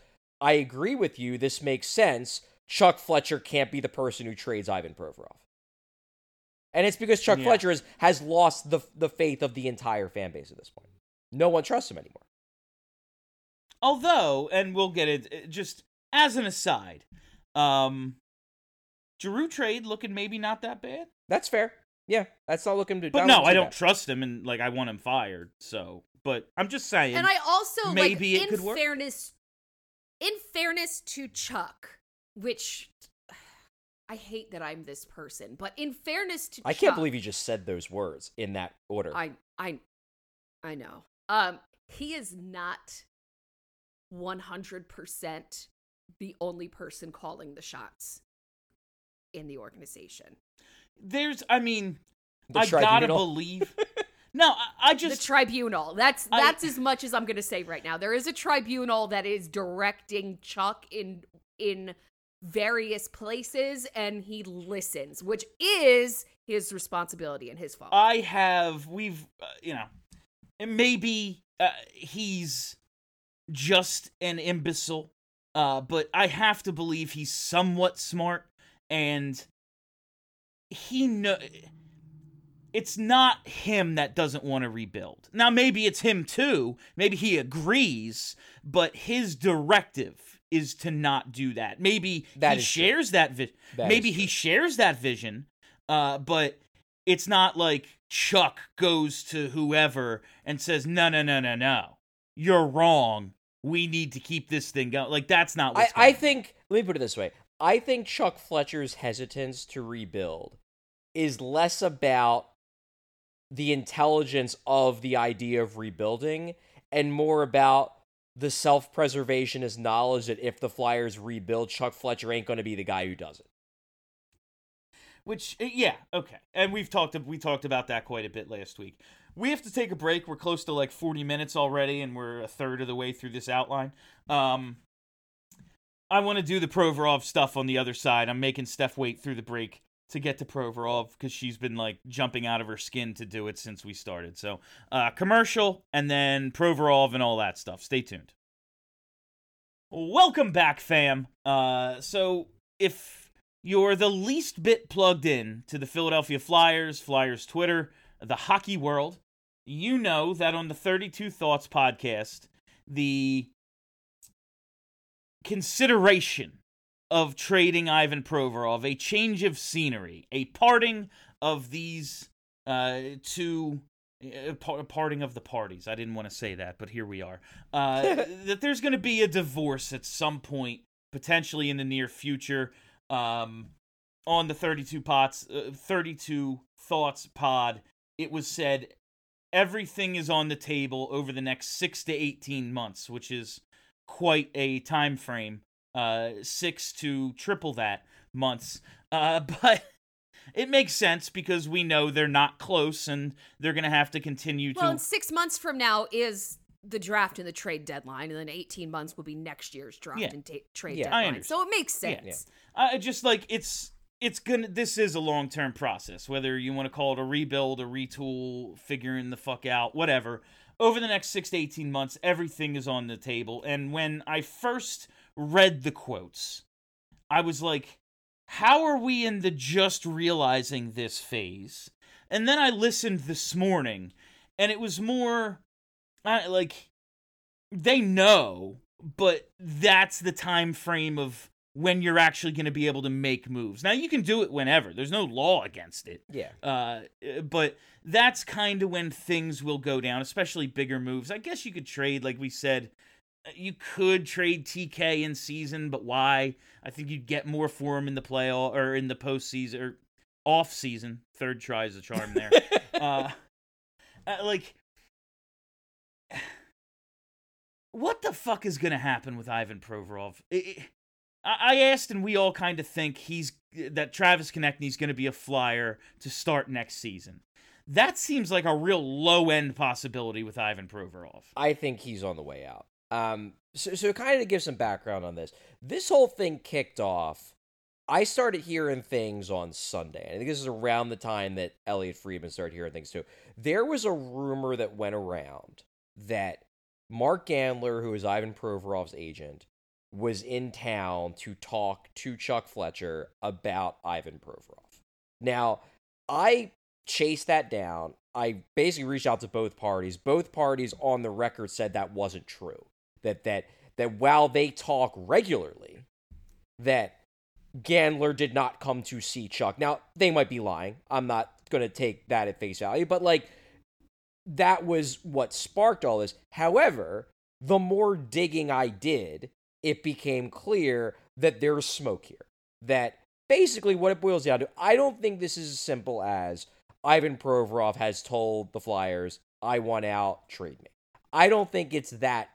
S2: I agree with you. This makes sense. Chuck Fletcher can't be the person who trades Ivan Provorov. And it's because Chuck
S1: Yeah.
S2: Fletcher has, has lost the the faith of the entire fan base at this point. No one trusts him anymore.
S1: Although, and we'll get it just as an aside, um, Giroux trade looking maybe not that bad,
S2: That's fair. Yeah, that's not looking to.
S1: but
S2: that
S1: no,
S2: wasn't
S1: I don't
S2: bad.
S1: trust him, and like I want him fired. So, but I'm just saying.
S3: And I also
S1: maybe
S3: like
S1: it
S3: in
S1: could work.
S3: fairness in fairness to Chuck, which I hate that I'm this person, but in fairness to
S2: I
S3: Chuck,
S2: can't believe you just said those words in that order.
S3: I I I know. Um he is not 100% the only person calling the shots in the organization.
S1: there's, I mean,
S2: The
S1: I gotta believe. no, I, I just
S3: the tribunal. That's
S1: I-
S3: that's as much as I'm going to say right now. There is a tribunal that is directing Chuck in in various places and he listens, which is his responsibility and his fault.
S1: I have we've uh, you know and maybe uh, he's just an imbecile uh but I have to believe he's somewhat smart and he know it's not him that doesn't want to rebuild. Now maybe it's him too. Maybe he agrees, but his directive is to not do that. Maybe
S2: That
S1: he
S2: is true.
S1: shares that Maybe he
S2: true.
S1: shares that vision, uh, but it's not like Chuck goes to whoever and says, "No, no, no, no, no, you're wrong. We need to keep this thing going." Like that's not.
S2: I,
S1: What's
S2: I think let me put it this way. I think Chuck Fletcher's hesitance to rebuild is less about the intelligence of the idea of rebuilding and more about the self-preservationist knowledge that if the Flyers rebuild, Chuck Fletcher ain't going to be the guy who does it.
S1: Which uh, yeah, okay. And we've talked we talked about that quite a bit last week. We have to take a break. We're close to like 40 minutes already and we're a third of the way through this outline. Um I want to do the Provorov stuff on the other side. I'm making Steph wait through the break to get to Provorov because she's been like jumping out of her skin to do it since we started. So, uh, commercial and then Provorov and all that stuff. Stay tuned. Welcome back, fam. Uh, so if you're the least bit plugged in to the Philadelphia Flyers, Flyers Twitter, the hockey world, you know that on the 32 Thoughts podcast, the consideration of trading Ivan Provorov, a change of scenery, a parting of these uh, two. Uh, par- parting of the parties. I didn't want to say that, but here we are. Uh, that there's going to be a divorce at some point, potentially in the near future. Um, on the 32 pots, uh, 32 thoughts pod, it was said everything is on the table over the next six to 18 months, which is quite a time frame. Uh, six to triple that months. Uh, but it makes sense because we know they're not close and they're going to have to continue
S3: Well,
S1: to.
S3: and six months from now is the draft and the trade deadline, and then 18 months will be next year's draft
S1: Yeah.
S3: and trade
S2: Yeah,
S3: deadline. So it makes
S1: Yeah.
S3: sense.
S1: I just like it's it's gonna this is a long term process whether you want to call it a rebuild a retool figuring the fuck out whatever over the next 6 to 18 months everything is on the table. And when i first read the quotes i was like how are we in the just realizing this phase? And then i listened this morning and it was more I like they know but that's the time frame of when you're actually going to be able to make moves. Now you can do it whenever. There's no law against it.
S2: Yeah.
S1: Uh, but that's kind of when things will go down, especially bigger moves. I guess you could trade, like we said, uh, you could trade TK in season, but why? I think you'd get more for him in the playoff or in the postseason or off season. Third try is a charm there. uh, uh, like, what the fuck is gonna happen with Ivan Provorov? It- it- I asked, and we all kind of think he's that Travis Konecny's going to be a flyer to start next season. That seems like a real low end possibility with Ivan Provorov.
S2: I think he's on the way out. Um, so, so kind of to give some background on this, this whole thing kicked off. I started hearing things on Sunday. I think this is around the time that Elliotte Friedman started hearing things too. There was a rumor that went around that Mark Gandler, who is Ivan Provorov's agent, was in town to talk to Chuck Fletcher about Ivan Provorov. Now, I chased that down. I basically reached out to both parties. Both parties on the record said that wasn't true. That that that while they talk regularly, that Gandler did not come to see Chuck. Now, they might be lying. I'm not going to take that at face value, but like that was what sparked all this. However, the more digging I did, it became clear that there's smoke here. That basically what it boils down to, I don't think this is as simple as Ivan Provorov has told the Flyers, I want out, trade me. I don't think it's that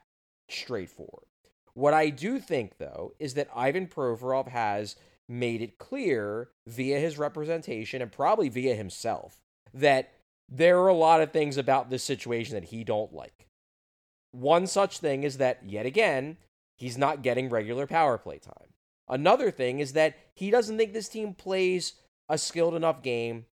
S2: straightforward. What I do think, though, is that Ivan Provorov has made it clear via his representation and probably via himself that there are a lot of things about this situation that he don't like. One such thing is that, yet again, he's not getting regular power play time. Another thing is that he doesn't think this team plays a skilled enough game.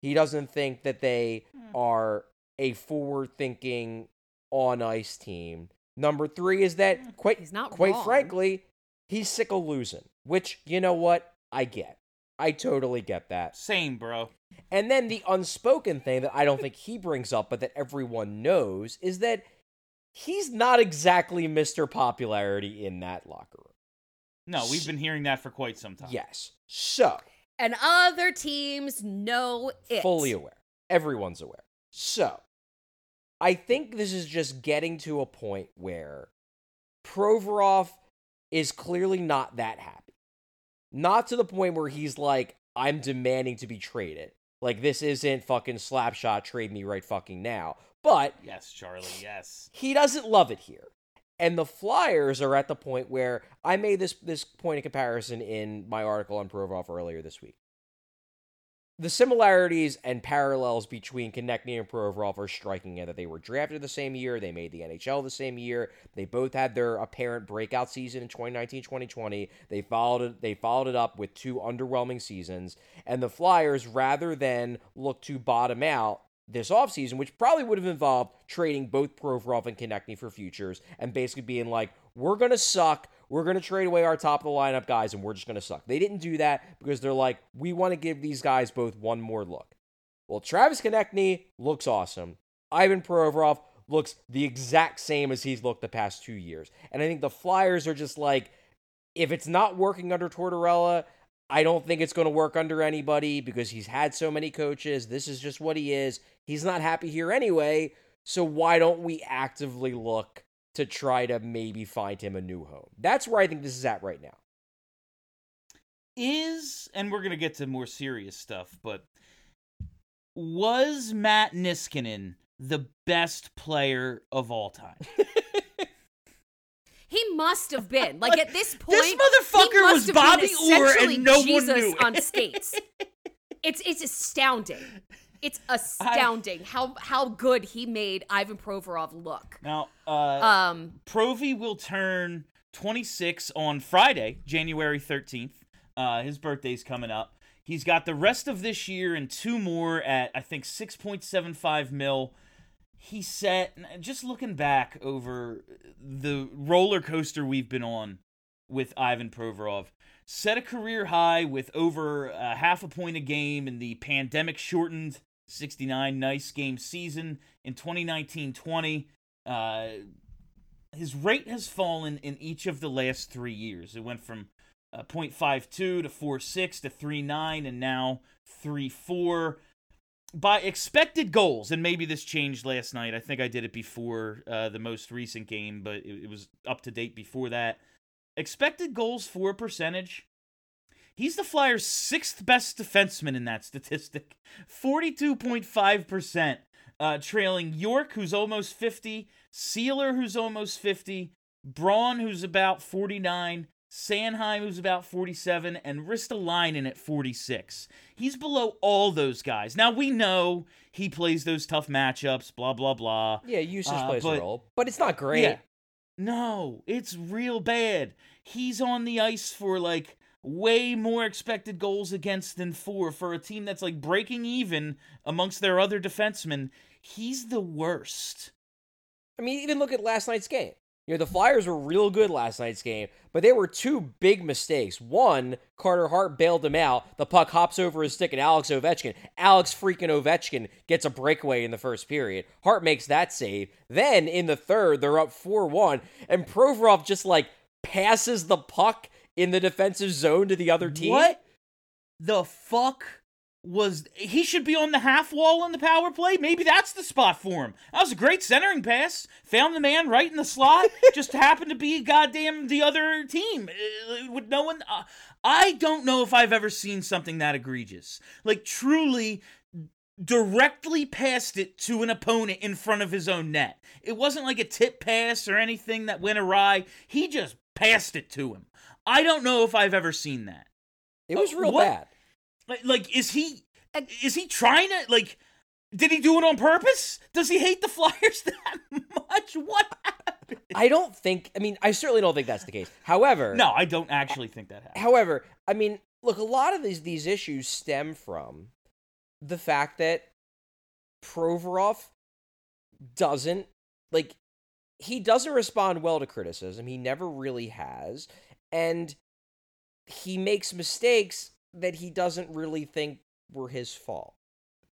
S2: He doesn't think that they hmm. are a forward thinking on ice team. Number three is that hmm. quite
S3: He's not
S2: quite
S3: wrong.
S2: frankly, he's sick of losing. Which you know what? I get. I totally get that.
S1: Same, bro.
S2: And then the unspoken thing that I don't think he brings up, but that everyone knows, is that he's not exactly Mr. Popularity in that locker room.
S1: No, we've been hearing that for quite some time.
S2: Yes. So,
S3: And other teams know it.
S2: fully aware. Everyone's aware. So, I think this is just getting to a point where Provorov is clearly not that happy. Not to the point where he's like, I'm demanding to be traded. Like, this isn't fucking slapshot, trade me right fucking now. But
S1: Yes, Charlie. Yes.
S2: he doesn't love it here. And the Flyers are at the point where I made this this point of comparison in my article on Provorov earlier this week. The similarities and parallels between Konecny and Provorov are striking in that they were drafted the same year, they made the NHL the same year, they both had their apparent breakout season in 2019-2020. They followed it they followed it up with two underwhelming seasons, and the Flyers rather than look to bottom out this offseason, which probably would have involved trading both Provorov and Konecny for futures and basically being like, we're going to suck. We're going to trade away our top of the lineup guys and we're just going to suck. They didn't do that because they're like, we want to give these guys both one more look. Well, Travis Konecny looks awesome. Ivan Provorov looks the exact same as he's looked the past two years. And I think the Flyers are just like, if it's not working under Tortorella, I don't think it's going to work under anybody because he's had so many coaches. This is just what he is. He's not happy here anyway. So why don't we actively look to try to maybe find him a new home? That's where I think this is at right now.
S1: is and we're gonna get to more serious stuff, but was Matt Niskanen the best player of all time?
S3: He must have been. Like at this point,
S1: This motherfucker was
S3: have
S1: Bobby Orr and no one knew it.
S3: on skates. It's it's astounding. It's astounding how how good he made Ivan Provorov look.
S1: Now, uh,
S3: Um,
S1: Provy will turn 26 on Friday, January 13th. Uh, his birthday's coming up. He's got the rest of this year and two more at I think 6.75 mil. He set just looking back over the roller coaster we've been on with Ivan Provorov. Set a career high with over a half a point a game in the pandemic shortened 69 nice game season in 2019-20. Uh, his rate has fallen in each of the last three years. It went from uh, 0.52 to 4.6 to 3.9 and now 3.4. By expected goals, and maybe this changed last night. I think I did it before uh, the most recent game, but it, it was up to date before that. Expected goals for percentage. He's the Flyers' sixth best defenseman in that statistic. 42.5%. Uh, trailing York, who's almost 50, Seeler, who's almost 50, Braun, who's about 49, Sanheim, who's about 47, and Ristolainen at 46. He's below all those guys. Now, we know he plays those tough matchups, blah, blah, blah.
S2: Yeah, usage
S1: Uh,
S2: plays
S1: but-
S2: a role, but it's not great.
S1: Yeah. No, it's real bad. He's on the ice for like way more expected goals against than four for a team that's like breaking even amongst their other defensemen. He's the worst.
S2: I mean, even look at last night's game. You know, the Flyers were real good last night's game, but there were two big mistakes. One, Carter Hart bailed him out. The puck hops over his stick, and Alex Ovechkin, Alex freaking Ovechkin, gets a breakaway in the first period. Hart makes that save. Then in the third, they're up 4 1, and Provorov just like passes the puck in the defensive zone to the other team.
S1: What the fuck was he should be on the half wall in the power play? Maybe that's the spot for him. That was a great centering pass. Found the man right in the slot. Just happened to be goddamn the other team uh, with no one. Uh, I don't know if I've ever seen something that egregious. Like truly directly passed it to an opponent in front of his own net. It wasn't like a tip pass or anything that went awry. He just passed it to him. I don't know if I've ever seen that.
S2: It was
S1: Uh,
S2: real
S1: what-
S2: bad.
S1: Like, like is he is he trying to like did he do it on purpose? Does he hate the Flyers that much? What happened?
S2: I don't think, I mean, I certainly don't think that's the case. However,
S1: No, I don't actually think that happened.
S2: However, I mean, look, a lot of these these issues stem from the fact that Provorov doesn't like he doesn't respond well to criticism. He never really has, and he makes mistakes that he doesn't really think were his fault.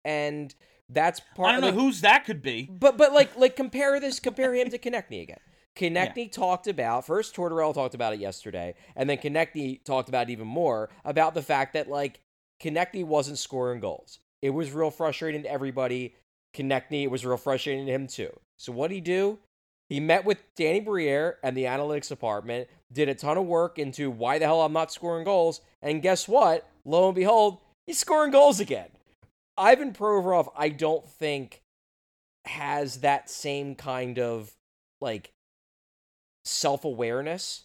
S2: And that's part
S1: I don't know
S2: like,
S1: whose that could be.
S2: but but like like compare this compare him to Konecny again. Konecny talked about first Tortorella talked about it yesterday, and then Konecny talked about it even more about the fact that like Konecny wasn't scoring goals. It was real frustrating to everybody. Konecny, it was real frustrating to him too. So what did he do? He met with Danny Briere and the analytics department, did a ton of work into why the hell I'm not scoring goals, and guess what? Lo and behold, he's scoring goals again. Ivan Provorov, I don't think has that same kind of like self-awareness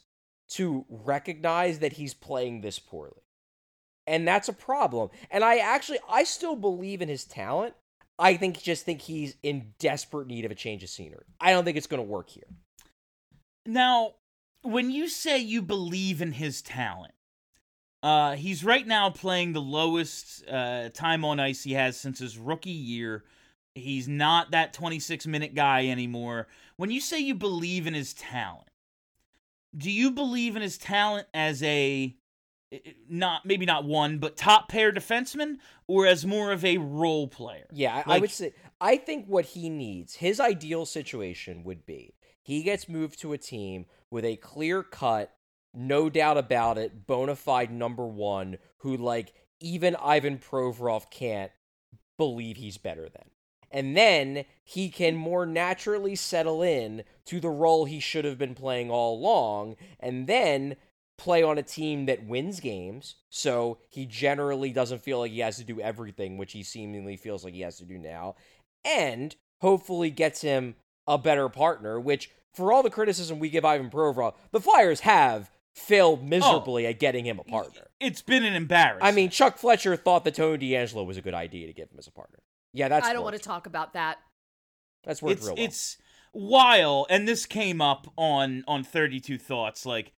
S2: to recognize that he's playing this poorly. And that's a problem. And I actually I still believe in his talent. I think just think he's in desperate need of a change of scenery. I don't think it's going to work here.
S1: Now, when you say you believe in his talent, uh, he's right now playing the lowest uh, time on ice he has since his rookie year. He's not that 26 minute guy anymore. When you say you believe in his talent, do you believe in his talent as a not maybe not one but top pair defenseman or as more of a role player?
S2: Yeah, I, I would say I think what he needs, his ideal situation would be he gets moved to a team with a clear cut, no doubt about it, bona fide number one who like even Ivan Provorov can't believe he's better than. And then he can more naturally settle in to the role he should have been playing all along, and then play on a team that wins games, so he generally doesn't feel like he has to do everything, which he seemingly feels like he has to do now, and hopefully gets him a better partner, which for all the criticism we give Ivan Provorov, the Flyers have failed oh. miserably at getting him a partner.
S1: It's been an embarrassment.
S2: I mean, Chuck Fletcher thought that Tony DeAngelo was a good idea to give him as a partner. Yeah, that's
S3: I don't want to talk about that.
S2: That's worked
S1: it's
S2: real well.
S1: it's while and this came up on on 32 thoughts like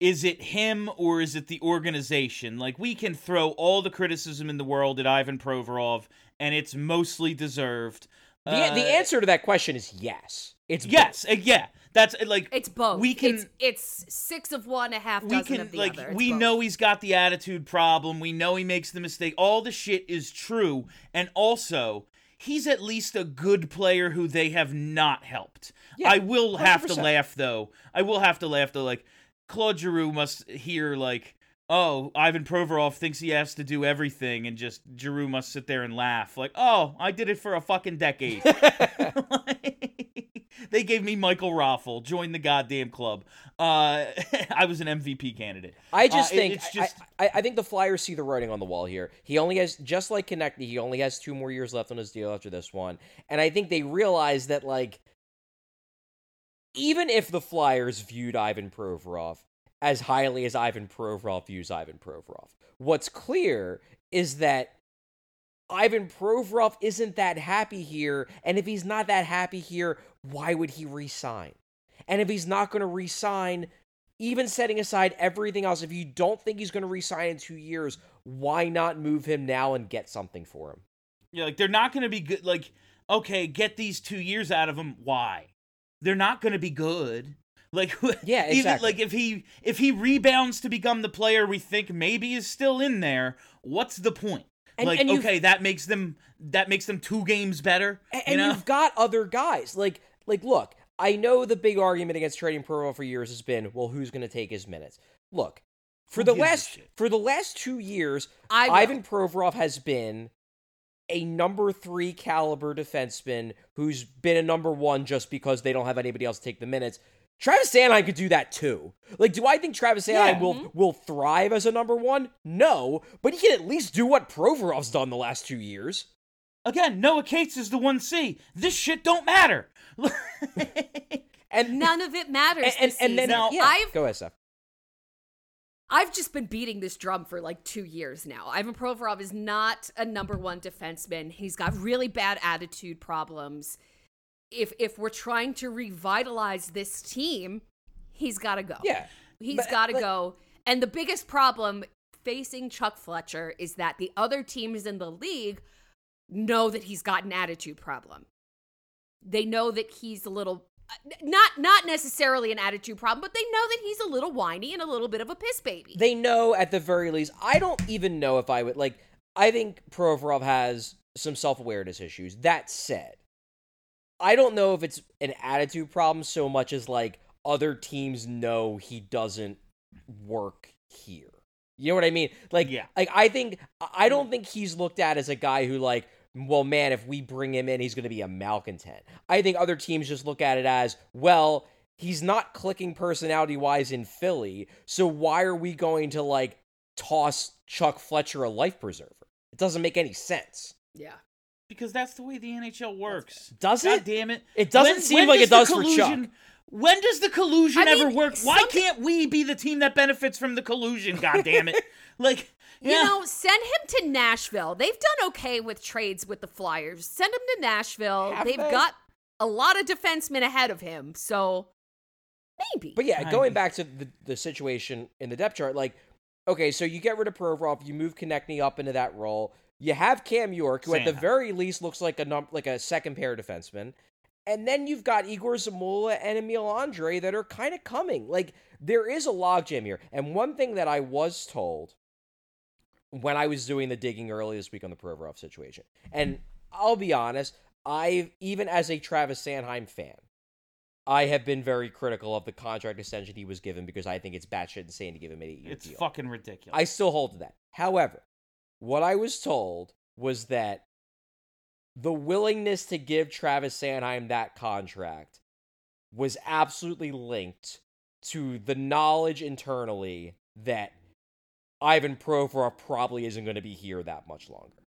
S1: is it him or is it the organization? Like we can throw all the criticism in the world at Ivan Provorov and it's mostly deserved.
S2: The,
S1: Uh,
S2: the answer to that question is yes. It's
S1: yes uh, yeah. That's uh, like
S3: It's both.
S1: we can
S3: It's, it's six of one, a half
S1: we
S3: dozen
S1: can
S3: of the
S1: like
S3: other. It's
S1: we
S3: both.
S1: know he's got the attitude problem. We know he makes the mistake. All the shit is true. And also he's at least a good player who they have not helped.
S2: Yeah,
S1: i will have to laugh though. I will have to laugh though like claude giroux must hear like oh ivan provorov thinks he has to do everything and just giroux must sit there and laugh like oh i did it for a fucking decade they gave me Michael Raffl. Join the goddamn club. Uh, I was an MVP candidate.
S2: I just
S1: Uh,
S2: think
S1: it's
S2: I-
S1: just
S2: I, I think the Flyers see the writing on the wall here. He only has just like Konecny, he only has two more years left on his deal after this one, and I think they realize that like even if the Flyers viewed Ivan Provorov as highly as Ivan Provorov views Ivan Provorov, what's clear is that Ivan Provorov isn't that happy here, and if he's not that happy here, why would he resign? And if he's not going to resign, even setting aside everything else, if you don't think he's going to resign in two years, why not move him now and get something for him?
S1: yeah, like they're not going to be good. Like okay, get these two years out of him. Why? They're not going to be good. Like
S2: Yeah,
S1: even
S2: exactly.
S1: like if he if he rebounds to become the player we think maybe is still in there, what's the point?
S2: And-
S1: like
S2: and
S1: okay, that makes them that makes them two games better.
S2: And,
S1: you
S2: and
S1: know?
S2: you've got other guys. Like, like, look, I know the big argument against trading Provo for years has been, well, who's going to take his minutes? Look, for
S1: Who
S2: the last for the last two years,
S3: I.
S2: Ivan Provorov has been a number three caliber defenseman who's been a number one just because they don't have anybody else to take the minutes. Travis Sanheim could do that too. Like, do I think Travis Sanheim
S1: Yeah.
S2: will mm-hmm. will thrive as a number one? No, but he can at least do what Provorov's done the last two years.
S1: Again, Noah Cates is the one C. This shit don't matter.
S2: And
S3: None of it matters.
S2: and, and,
S3: this
S2: and then.
S1: Now-
S2: yeah,
S3: I've
S2: go ahead, Steph.
S3: I've just been beating this drum for like two years now. Ivan Provorov is not a number one defenseman. He's got really bad attitude problems. If if we're trying to revitalize this team, he's got to go.
S2: Yeah.
S3: he's got to
S2: like-
S3: go. And the biggest problem facing Chuck Fletcher is that the other teams in the league know that he's got an attitude problem. They know that he's a little Uh, not not necessarily an attitude problem, but they know that he's a little whiny and a little bit of a piss baby.
S2: They know at the very least. I don't even know if I would like. I think Provorov has some self awareness issues. That said, I don't know if it's an attitude problem so much as like other teams know he doesn't work here. You know what I mean? Like,
S1: Yeah.
S2: like I think I don't think he's looked at as a guy who like, well, man, if we bring him in, he's going to be a malcontent. I think other teams just look at it as, well, he's not clicking personality wise in Philly, so why are we going to like toss Chuck Fletcher a life preserver? It doesn't make any sense.
S3: yeah.
S1: because that's the way the NHL works.
S2: Does
S1: God
S2: it?
S1: damn it!
S2: It doesn't
S1: When-
S2: seem
S1: when
S2: like it does for Chuck.
S1: collusion- When does the collusion
S3: I mean,
S1: ever work? Why
S3: something-
S1: can't we be the team that benefits from the collusion? God damn it! Like,
S3: You
S1: yeah.
S3: know, send him to Nashville. They've done okay with trades with the Flyers. Send him to Nashville.
S2: Have
S3: They've
S2: they?
S3: got a lot of defensemen ahead of him, so maybe.
S2: But yeah,
S1: I-
S2: going back to the, the situation in the depth chart, like, okay, so you get rid of Provorov, you move Konecny up into that role. You have Cam York, who at the very least looks like a num- like a second pair defenseman. And then you've got Egor Zamula and Emil Andrae that are kind of coming. Like, there is a logjam here. And one thing that I was told when I was doing the digging early this week on the Provorov situation, and I'll be honest, I even as a Travis Sanheim fan, I have been very critical of the contract extension he was given because I think it's batshit insane to give him an eight-year
S1: it's
S2: deal.
S1: fucking ridiculous.
S2: I still hold to that. However, what I was told was that the willingness to give Travis Sanheim that contract was absolutely linked to the knowledge internally that Ivan Provorov probably isn't going to be here that much longer.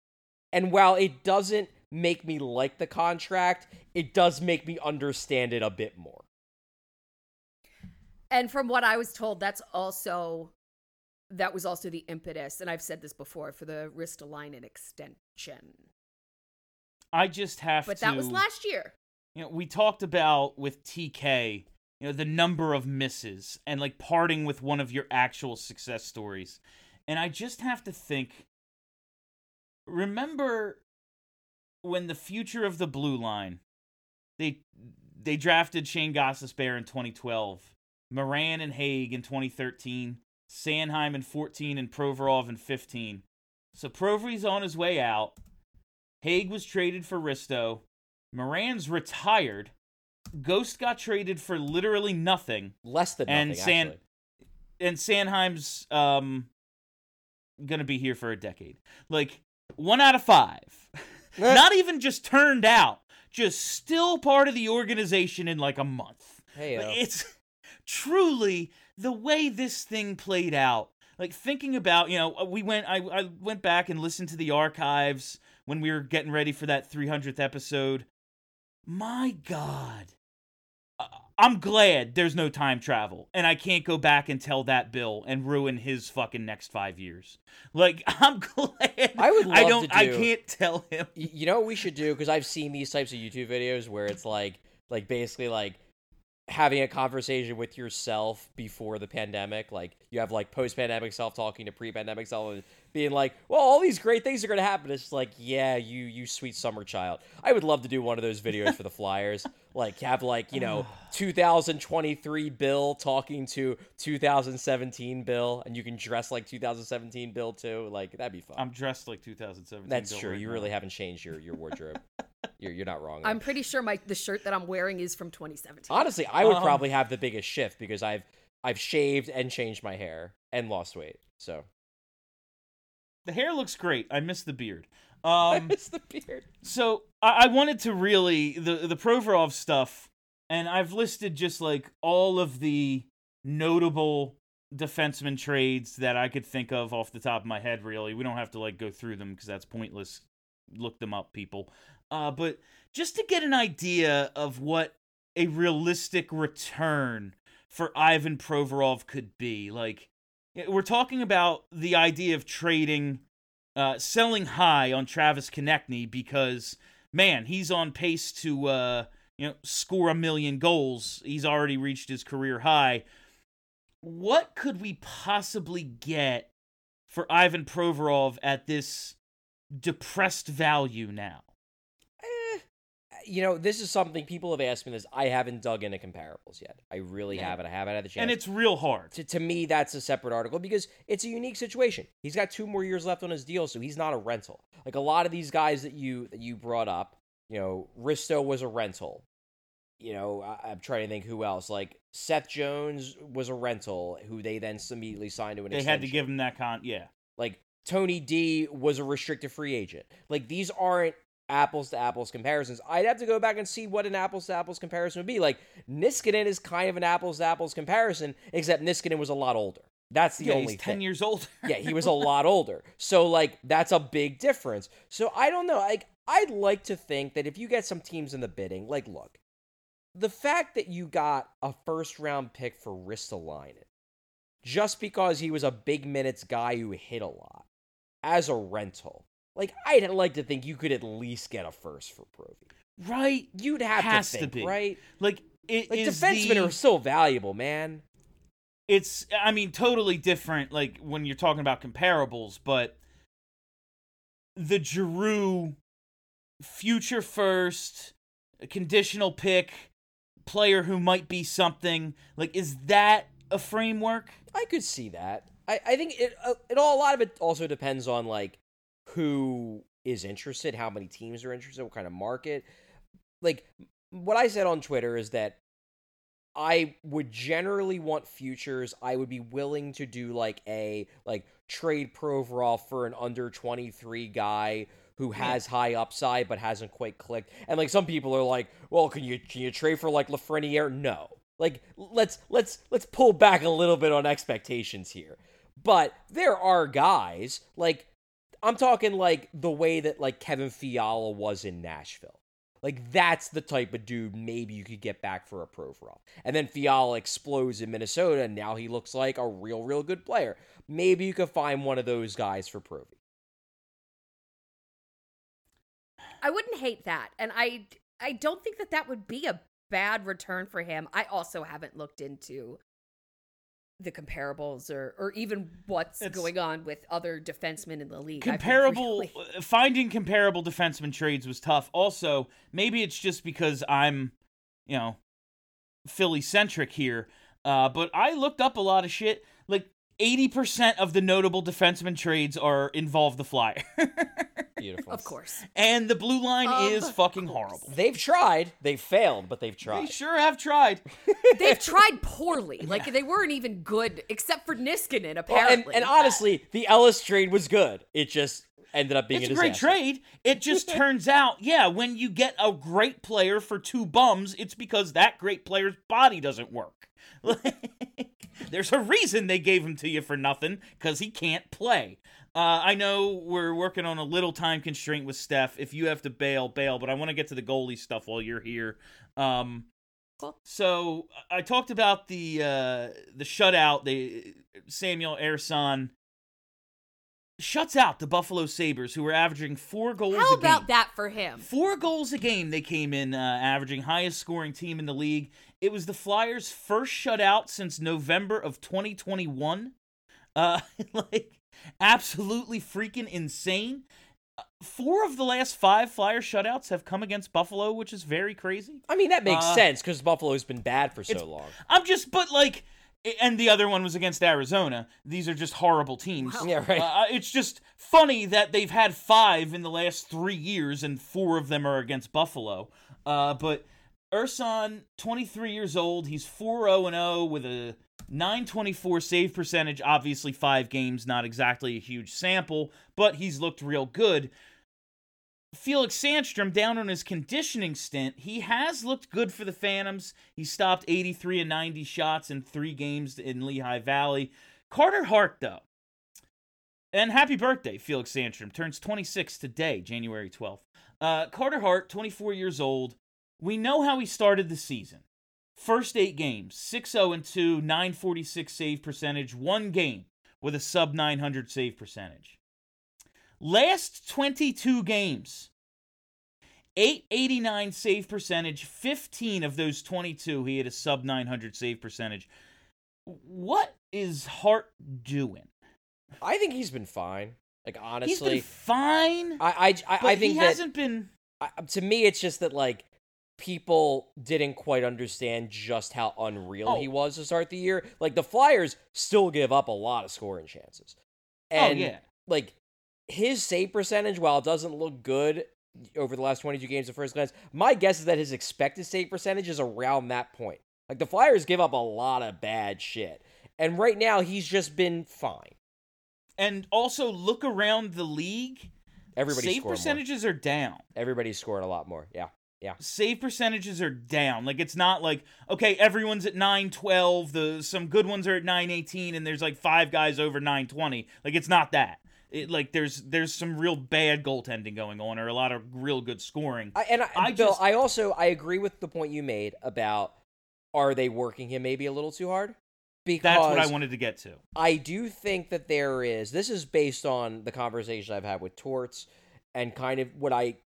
S2: And while it doesn't make me like the contract, it does make me understand it a bit more.
S3: And from what I was told, that's also that was also the impetus, and I've said this before for the Ristolainen extension.
S1: I just have
S3: But
S1: to.
S3: But that was last year.
S1: You know, we talked about with TK, you know, the number of misses and like parting with one of your actual success stories. And I just have to think remember when the future of the blue line they they drafted Shane Bear in 2012, Morin and Hagg in 2013, Sanheim in 14 and Provorov in 15. So Provory's on his way out. Hagg was traded for Risto. Morin's retired. Ghost got traded for literally nothing,
S2: Less than
S1: And
S2: nothing,
S1: San-
S2: actually.
S1: and Sanheim's um gonna be here for a decade. Like one out of five. Not even just turned out, just still part of the organization in like a month.
S2: Hey,
S1: Like, it's truly the way this thing played out. Like thinking about, you know, we went I, I went back and listened to the archives when we were getting ready for that 300th episode. My god. Uh, I'm glad there's no time travel and I can't go back and tell that Bill and ruin his fucking next 5 years. Like I'm glad
S2: I would
S1: I don't
S2: to
S1: I can't tell him.
S2: You know what we should do because i've seen these types of youtube videos where it's like like basically like having a conversation with yourself before the pandemic like you have like post-pandemic self talking to pre-pandemic self and being like well all these great things are going to happen it's like yeah you you sweet summer child i would love to do one of those videos for the flyers like have like you know 2023 bill talking to 2017 bill and you can dress like 2017 bill too like that'd be fun
S1: I'm dressed like 2017.
S2: that's
S1: Bill
S2: true.
S1: right
S2: You
S1: now.
S2: really haven't changed your, your wardrobe. you're you're not wrong.
S3: I'm pretty sure my the shirt that I'm wearing is from 2017.
S2: Honestly, I would
S1: Um,
S2: probably have the biggest shift because I've I've shaved and changed my hair and lost weight. So
S1: The hair looks great. I miss the beard.
S2: I
S1: Um,
S2: miss the beard.
S1: so I, I wanted to really the the Provorov stuff, and I've listed just like all of the notable defenseman trades that I could think of off the top of my head. Really, we don't have to like go through them because that's pointless. Look them up, people. Uh, but just to get an idea of what a realistic return for Ivan Provorov could be, like we're talking about the idea of trading uh, selling high on Travis Konecny because man, he's on pace to uh, you know score a million goals. He's already reached his career high. What could we possibly get for Ivan Provorov at this depressed value now?
S2: You know, this is something people have asked me this. I haven't dug into comparables yet. I really
S1: Yeah.
S2: haven't. I haven't had the chance.
S1: And it's real hard.
S2: to, to me that's a separate article because it's a unique situation he's got two more years left on his deal so he's not a rental like a lot of these guys that you that you brought up you know risto was a rental you know I, i'm trying to think who else like seth jones was a rental who they then immediately signed to an
S1: They had to give him that con. Yeah,
S2: like tony d was a restricted free agent like these aren't apples to apples comparisons i'd have to go back and see what an apples to apples comparison would be like niskanen is kind of an apples to apples comparison except niskanen was a lot older that's the
S1: yeah,
S2: only
S1: he's ten
S2: thing.
S1: years older.
S2: yeah, he was a lot older. So like that's a big difference. So I don't know. Like I'd like to think that if you get some teams in the bidding, like look, the fact that you got a first round pick for Ristolainen just because he was a big minutes guy who hit a lot as a rental. Like I'd like to think you could at least get a first for Provy.
S1: right.
S2: You'd have
S1: Has
S2: to
S1: to
S2: think,
S1: be.
S2: right?
S1: Like it
S2: Like
S1: is
S2: defensemen
S1: the-
S2: are so valuable, man.
S1: it's i mean totally different like when you're talking about comparables but the Giroux future first conditional pick player who might be something like is that a framework
S2: I could see that. I, I think it uh, it all a lot of it also depends on like who is interested, how many teams are interested, what kind of market. Like what I said on Twitter is that I would generally want futures. I would be willing to do like a like trade Provorov for an under 23 guy who has high upside but hasn't quite clicked. And like some people are like, "Well, can you can you trade for like Lafreniere?" No. Like let's let's let's pull back a little bit on expectations here. But there are guys like I'm talking like the way that like Kevin Fiala was in Nashville. Like that's the type of dude maybe you could get back for a pro Provorov. And then Fiala explodes in Minnesota and now he looks like a real, real good player. Maybe you could find one of those guys for Provy.
S3: I wouldn't hate that, and I I don't think that that would be a bad return for him. I also haven't looked into the comparables or or even what's
S1: It's-
S3: going on with other defensemen in the league.
S1: Comparable
S3: really-
S1: uh, finding comparable defenseman trades was tough. Also, maybe it's just because I'm, you know, Philly centric here. Uh, but I looked up a lot of shit. Like eighty percent of the notable defenseman trades are involve the Flyer,
S2: Beautiful.
S3: of course.
S1: and the blue line
S3: Of
S1: is fucking
S3: course.
S1: horrible.
S2: They've tried. They've failed, but they've tried.
S1: They sure have tried.
S3: They've tried poorly. Like they weren't even good, except for Niskanen.
S2: Well, and,
S3: Apparently,
S2: and honestly, the Ellis trade was good. It just ended up being
S1: It's
S2: a
S1: a great trade. It just turns out, yeah, when you get a great player for two bums, it's because that great player's body doesn't work. Like, There's a reason they gave him to you for nothing because he can't play. Uh, I know we're working on a little time constraint with Steph. If you have to bail, bail. But I want to get to the goalie stuff while you're here. Um,
S3: Cool.
S1: so I talked about the uh, the shutout. They Samuel Ersson shuts out the Buffalo Sabres, who were averaging four goals.
S3: how
S1: a
S3: about that for him?
S1: Four goals a game they came in, uh, averaging highest scoring team in the league. It was the Flyers' first shutout since November of 2021. Uh, like absolutely freaking insane. Uh, Four of the last five Flyer shutouts have come against Buffalo, which is very crazy.
S2: I mean, that makes
S1: Uh,
S2: sense because Buffalo's been bad for so long.
S1: I'm just, but like, and the other one was against Arizona. These are just horrible teams.
S2: Yeah, right.
S1: Uh, it's just funny that they've had five in the last three years, and four of them are against Buffalo. Uh, but Ersson, 23 years old, he's 4 0 0 with a 924 save percentage. Obviously, five games, not exactly a huge sample, but he's looked real good. Felix Sandstrom down on his conditioning stint. He has looked good for the Phantoms. He stopped 83 and 90 shots in three games in Lehigh Valley. Carter Hart, though. And happy birthday, Felix Sandstrom. Turns 26 today, January 12th. Uh, Carter Hart, 24 years old. We know how he started the season. First eight games 6 0 2, 946 save percentage, one game with a sub 900 save percentage. Last 22 games, 889 save percentage, 15 of those 22 he had a sub 900 save percentage. What is Hart doing?
S2: I think he's been fine. Like
S1: He's
S2: honestly,
S1: been fine,
S2: I I, I, I think
S1: he
S2: that
S1: hasn't been.
S2: I, um, to me it's just that like people didn't quite understand just how unreal
S1: Oh.
S2: he was to start the year. Like the Flyers still give up a lot of scoring chances. Oh, and
S1: oh yeah,
S2: like his save percentage, while it doesn't look good over the last 22 games at first glance, my guess is that his expected save percentage is around that point. Like the Flyers give up a lot of bad shit. And right now he's just been fine.
S1: and also look around the league.
S2: Everybody's
S1: save percentages are down.
S2: Everybody's scoring a lot more. Yeah. Yeah.
S1: Save percentages are down. Like it's not like okay, everyone's at 912, the some good ones are at 918 and there's like five guys over 920. Like it's not that. It, like there's there's some real bad goaltending going on or a lot of real good scoring.
S2: I, and I,
S1: I
S2: Bill,
S1: just-
S2: I also I agree with the point you made about are they working him maybe a little too hard? Because
S1: That's what I wanted to get to.
S2: I do think that there is. This is based on the conversation I've had with Torts and kind of what I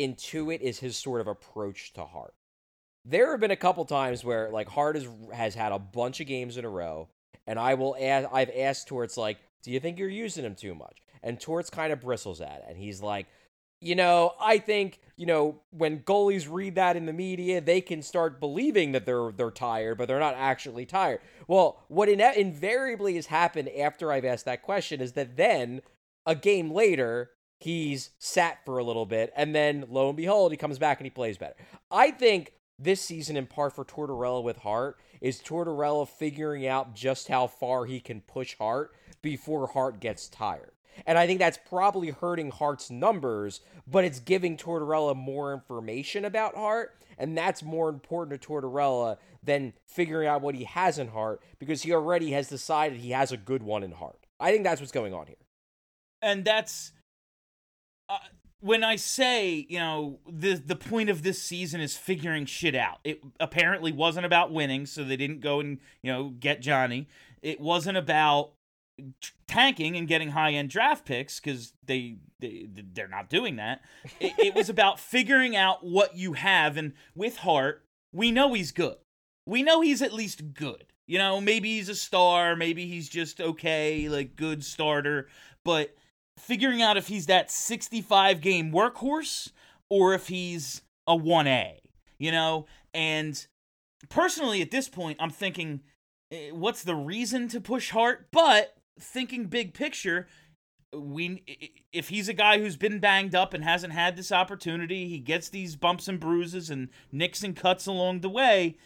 S2: intuit is his sort of approach to Hart. There have been a couple times where like Hart has has had a bunch of games in a row, and I will ask, I've asked Torts like, "Do you think you're using him too much?" And Torts kind of bristles at it, and he's like, "You know, I think you know when goalies read that in the media, they can start believing that they're they're tired, but they're not actually tired." Well, what in- invariably has happened after I've asked that question is that then a game later he's sat for a little bit, and then lo and behold, he comes back and he plays better. I think this season, in part for Tortorella with Hart, is Tortorella figuring out just how far he can push Hart before Hart gets tired. And I think that's probably hurting Hart's numbers, but it's giving Tortorella more information about Hart, and that's more important to Tortorella than figuring out what he has in Hart because he already has decided he has a good one in Hart. I think that's what's going on here.
S1: and that's uh, when I say, you know, the the point of this season is figuring shit out. It apparently wasn't about winning, so they didn't go and you know get Johnny. It wasn't about tanking and getting high end draft picks because they, they they're not doing that. It, it was about figuring out what you have, and with Hart, we know he's good. We know he's at least good. You know, maybe he's a star, maybe he's just okay, like good starter, but figuring out if he's that 65 game workhorse or if he's a 1A, you know? And personally, at this point, I'm thinking, eh, what's the reason to push Hart? But thinking big picture, we if he's a guy who's been banged up and hasn't had this opportunity, he gets these bumps and bruises and nicks and cuts along the way.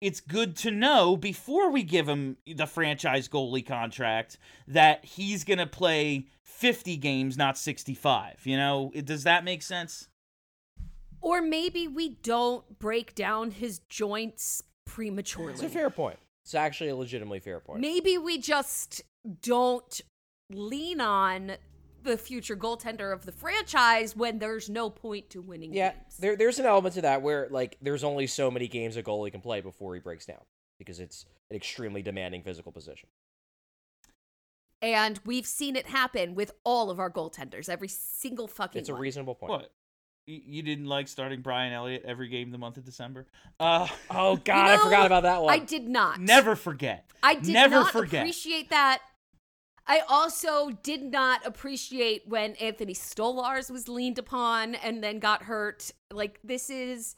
S1: It's good to know before we give him the franchise goalie contract that he's going to play 50 games, not 65. You know, does that make sense?
S3: Or maybe we don't break down his joints prematurely.
S2: It's a fair point. It's actually a legitimately fair point.
S3: Maybe we just don't lean on the future goaltender of the franchise when there's no point to winning
S2: Yeah,
S3: games.
S2: there, there's an element to that where like there's only so many games a goalie can play before he breaks down because it's an extremely demanding physical position.
S3: And we've seen it happen with all of our goaltenders, every single fucking
S2: It's a
S3: one.
S2: reasonable point.
S1: What? You you didn't like starting Brian Elliott every game the month of December? Uh,
S2: Oh God,
S3: You
S2: I forgot about that one.
S3: I did not.
S1: never forget.
S3: I did
S1: never
S3: not
S1: forget.
S3: appreciate that. I also did not appreciate when Anthony Stolarz was leaned upon and then got hurt. Like this is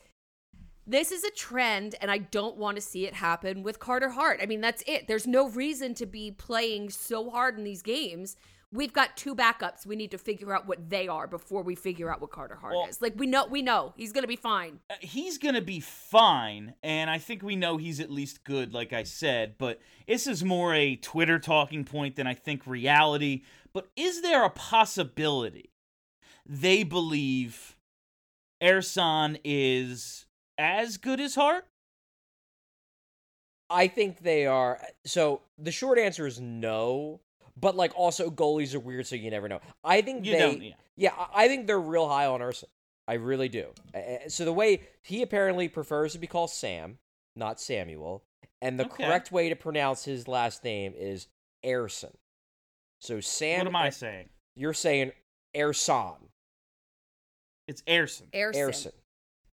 S3: this is a trend and I don't want to see it happen with Carter Hart. I mean, that's it. There's no reason to be playing so hard in these games. We've got two backups. We need to figure out what they are before we figure out what Carter Hart
S1: Well-
S3: is. Like we know we know he's going to be fine.
S1: Uh, he's gonna be fine, and I think we know he's at least good, like I said. But this is more a Twitter talking point than I think reality. But is there a possibility they believe Ersson is as good as Hart?
S2: I think they are. So the short answer is no. But like also goalies are weird, so you never know. I think
S1: You
S2: they,
S1: don't. Yeah.
S2: yeah, I I think they're real high on Ersson. I really do. So the way he apparently prefers to be called Sam, not Samuel, and the
S1: Okay.
S2: correct way to pronounce his last name is Erson. So Sam,
S1: What am I saying?
S2: You're saying Erson.
S1: It's Erson.
S3: Airson.
S2: Erson.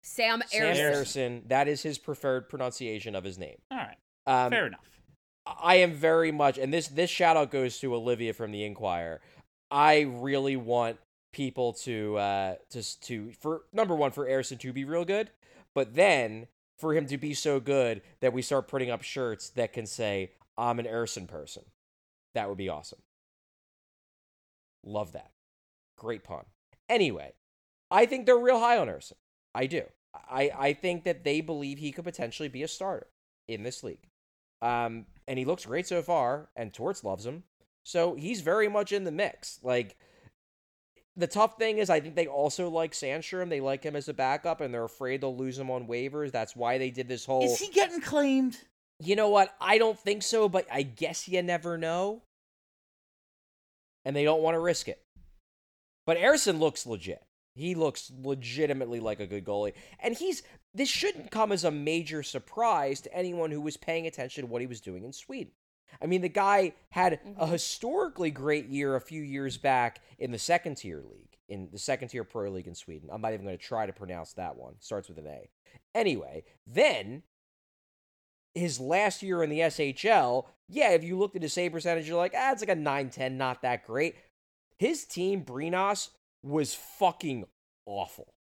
S3: Sam
S2: Sam
S3: Airson.
S2: Erson. That is his preferred pronunciation of his name.
S1: All right.
S2: Um,
S1: Fair enough.
S2: I am very much, and this this shout out goes to Olivia from the Inquirer. I really want people to uh to to for number one for Erison to be real good, but then for him to be so good that we start putting up shirts that can say I'm an Erison person. That would be awesome. Love that. Great pun. Anyway, I think they're real high on Ersson. I do. I, I think that they believe he could potentially be a starter in this league. Um, and he looks great so far, and Torts loves him. So he's very much in the mix. Like, the tough thing is, I think they also like Sandstrom. They like him as a backup, and they're afraid they'll lose him on waivers. That's why they did this whole.
S1: Is he getting claimed?
S2: You know what? I don't think so, but I guess you never know. And they don't want to risk it. But Erison looks legit. He looks legitimately like a good goalie. And he's this shouldn't come as a major surprise to anyone who was paying attention to what he was doing in Sweden. I mean, the guy had a historically great year a few years back in the second tier league, in the second tier pro league in Sweden. I'm not even going to try to pronounce that one. Starts with an A. Anyway, then his last year in the SHL, yeah, if you looked at his save percentage, you're like, ah, it's like a 9 10, not that great. His team, Brynäs, was fucking awful.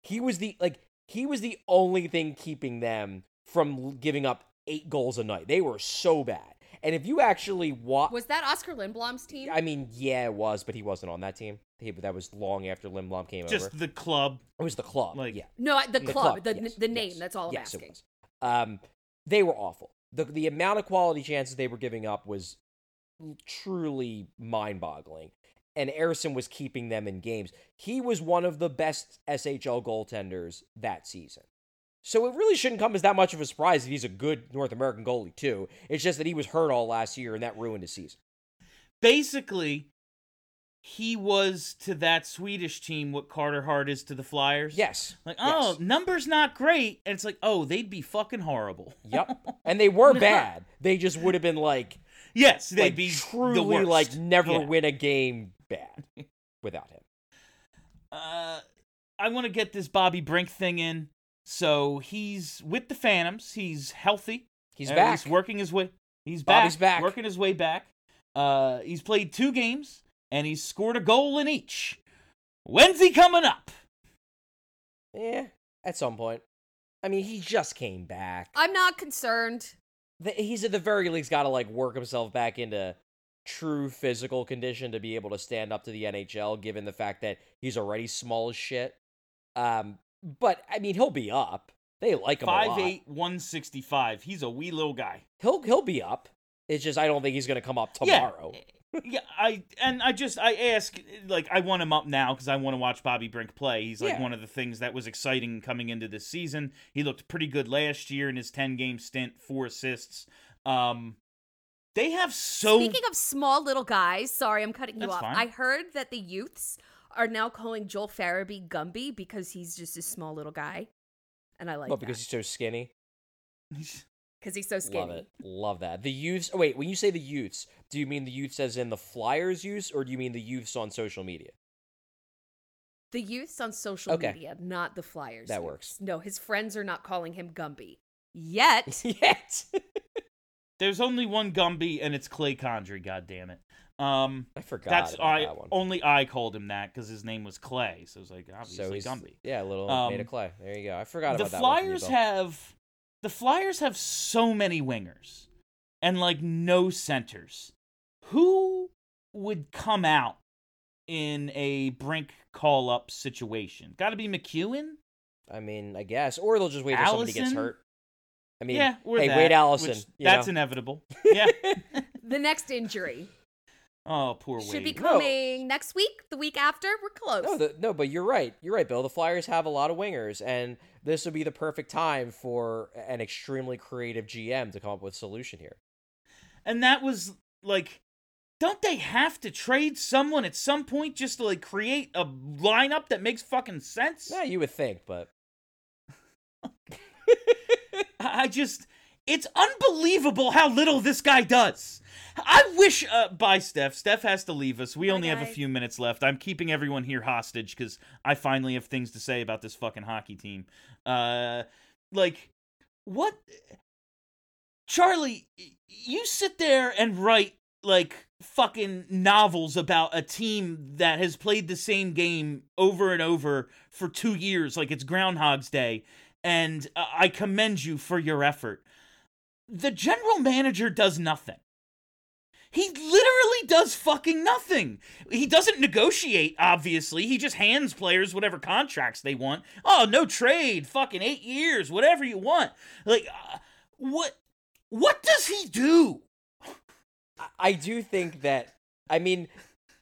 S2: He was the, like, he was the only thing keeping them from giving up eight goals a night. They were so bad. And if you actually watch,
S3: Was that Oscar Lindblom's team?
S2: I mean, yeah, it was, but he wasn't on that team. He, that was long after Lindblom came
S1: Just
S2: over.
S1: Just the club.
S2: It was the club.
S1: like-
S2: yeah.
S3: no, the,
S2: The
S3: club,
S2: club,
S3: the,
S2: yes,
S3: the name.
S2: yes,
S3: That's all I'm
S2: yes,
S3: asking.
S2: It was. Um, they were awful. The the amount of quality chances they were giving up was truly mind boggling. And Erison was keeping them in games. He was one of the best SHL goaltenders that season. So it really shouldn't come as that much of a surprise that he's a good North American goalie too. It's just that he was hurt all last year and that ruined his season.
S1: basically he was to that Swedish team what Carter Hart is to the Flyers.
S2: Yes.
S1: Like, oh,
S2: Yes.
S1: numbers not great. And it's like, oh, they'd be fucking horrible.
S2: Yep. And they were bad. They just would have been like
S1: Yes, they'd
S2: like
S1: be
S2: truly
S1: the
S2: like never
S1: Yeah.
S2: win a game bad without him.
S1: Uh, I want to get this Bobby Brink thing in. So he's with the Phantoms. He's healthy.
S2: He's
S1: Uh,
S2: back.
S1: He's working his way. He's back.
S2: Bobby's back.
S1: Working his way back. Uh, he's played two games and he's scored a goal in each. When's he coming up?
S2: Yeah, at some point. I mean, he just came back.
S3: I'm not concerned.
S2: The- He's at the very least got to like work himself back into true physical condition to be able to stand up to the NHL, given the fact that he's already small as shit. Um, but I mean, he'll be up. They like him a lot.
S1: 5'8", 165. He's a wee little guy.
S2: He'll he'll be up. It's just I don't think he's gonna come up
S1: Yeah.
S2: tomorrow.
S1: yeah, I and I just I ask like I want him up now because I want to watch Bobby Brink play. He's like
S2: Yeah.
S1: one of the things that was exciting coming into this season. He looked pretty good last year in his ten game stint, four assists. Um, they have so
S3: Speaking of small little guys, sorry, I'm cutting you
S1: That's
S3: off.
S1: fine.
S3: I heard that the youths are now calling Joel Farabee Gumby because he's just a small little guy, and I like
S2: Well,
S3: that
S2: because he's so skinny.
S3: because he's so skinny.
S2: Love it. Love that. The youths. Oh, wait, when you say the youths, do you mean the youths as in the Flyers youths, or do you mean the youths on social media?
S3: The youths on social
S2: Okay.
S3: media, not the Flyers.
S2: That
S3: youths.
S2: works.
S3: No, his friends are not calling him Gumby yet.
S2: Yet.
S1: There's only one Gumby, and it's Clay Condry. God damn it. Um,
S2: I forgot
S1: that's
S2: about
S1: I
S2: that one.
S1: only I called him that because his name was Clay. So it was like
S2: so
S1: obviously
S2: he's
S1: Gumby.
S2: yeah, a little
S1: Um,
S2: made of clay. There you go. I forgot
S1: the
S2: about that. one from you,
S1: Flyers have the Flyers have so many wingers and like no centers. Who would come out in a Brink call up situation? Got to be MacEwen.
S2: I mean, I guess, or they'll just wait till somebody gets hurt. I mean,
S1: yeah, or
S2: hey,
S1: that,
S2: Wade Allison.
S1: which- that's
S2: know.
S1: inevitable. Yeah.
S3: the next injury
S1: oh, poor
S3: should be
S1: Wade.
S2: No.
S3: coming next week, the week after. We're close.
S2: No, the, no, but you're right. You're right, Bill. The Flyers have a lot of wingers, and this would be the perfect time for an extremely creative GM to come up with a solution here.
S1: and that was like don't they have to trade someone at some point just to like create a lineup that makes fucking sense
S2: Yeah, you would think, but
S1: I just it's unbelievable how little this guy does. I wish uh bye Steph. Steph has to leave us. We
S3: Bye,
S1: only have a few minutes left. I'm keeping everyone here hostage cuz I finally have things to say about this fucking hockey team. Uh like what Charlie, you sit there and write like fucking novels about a team that has played the same game over and over for 2 years like it's Groundhog's Day and I commend you for your effort. The general manager does nothing. He literally does fucking nothing. He doesn't negotiate, obviously. He just hands players whatever contracts they want. Oh, no trade, fucking eight years, whatever you want. Like, uh, what? What does he do?
S2: I do think that. I mean,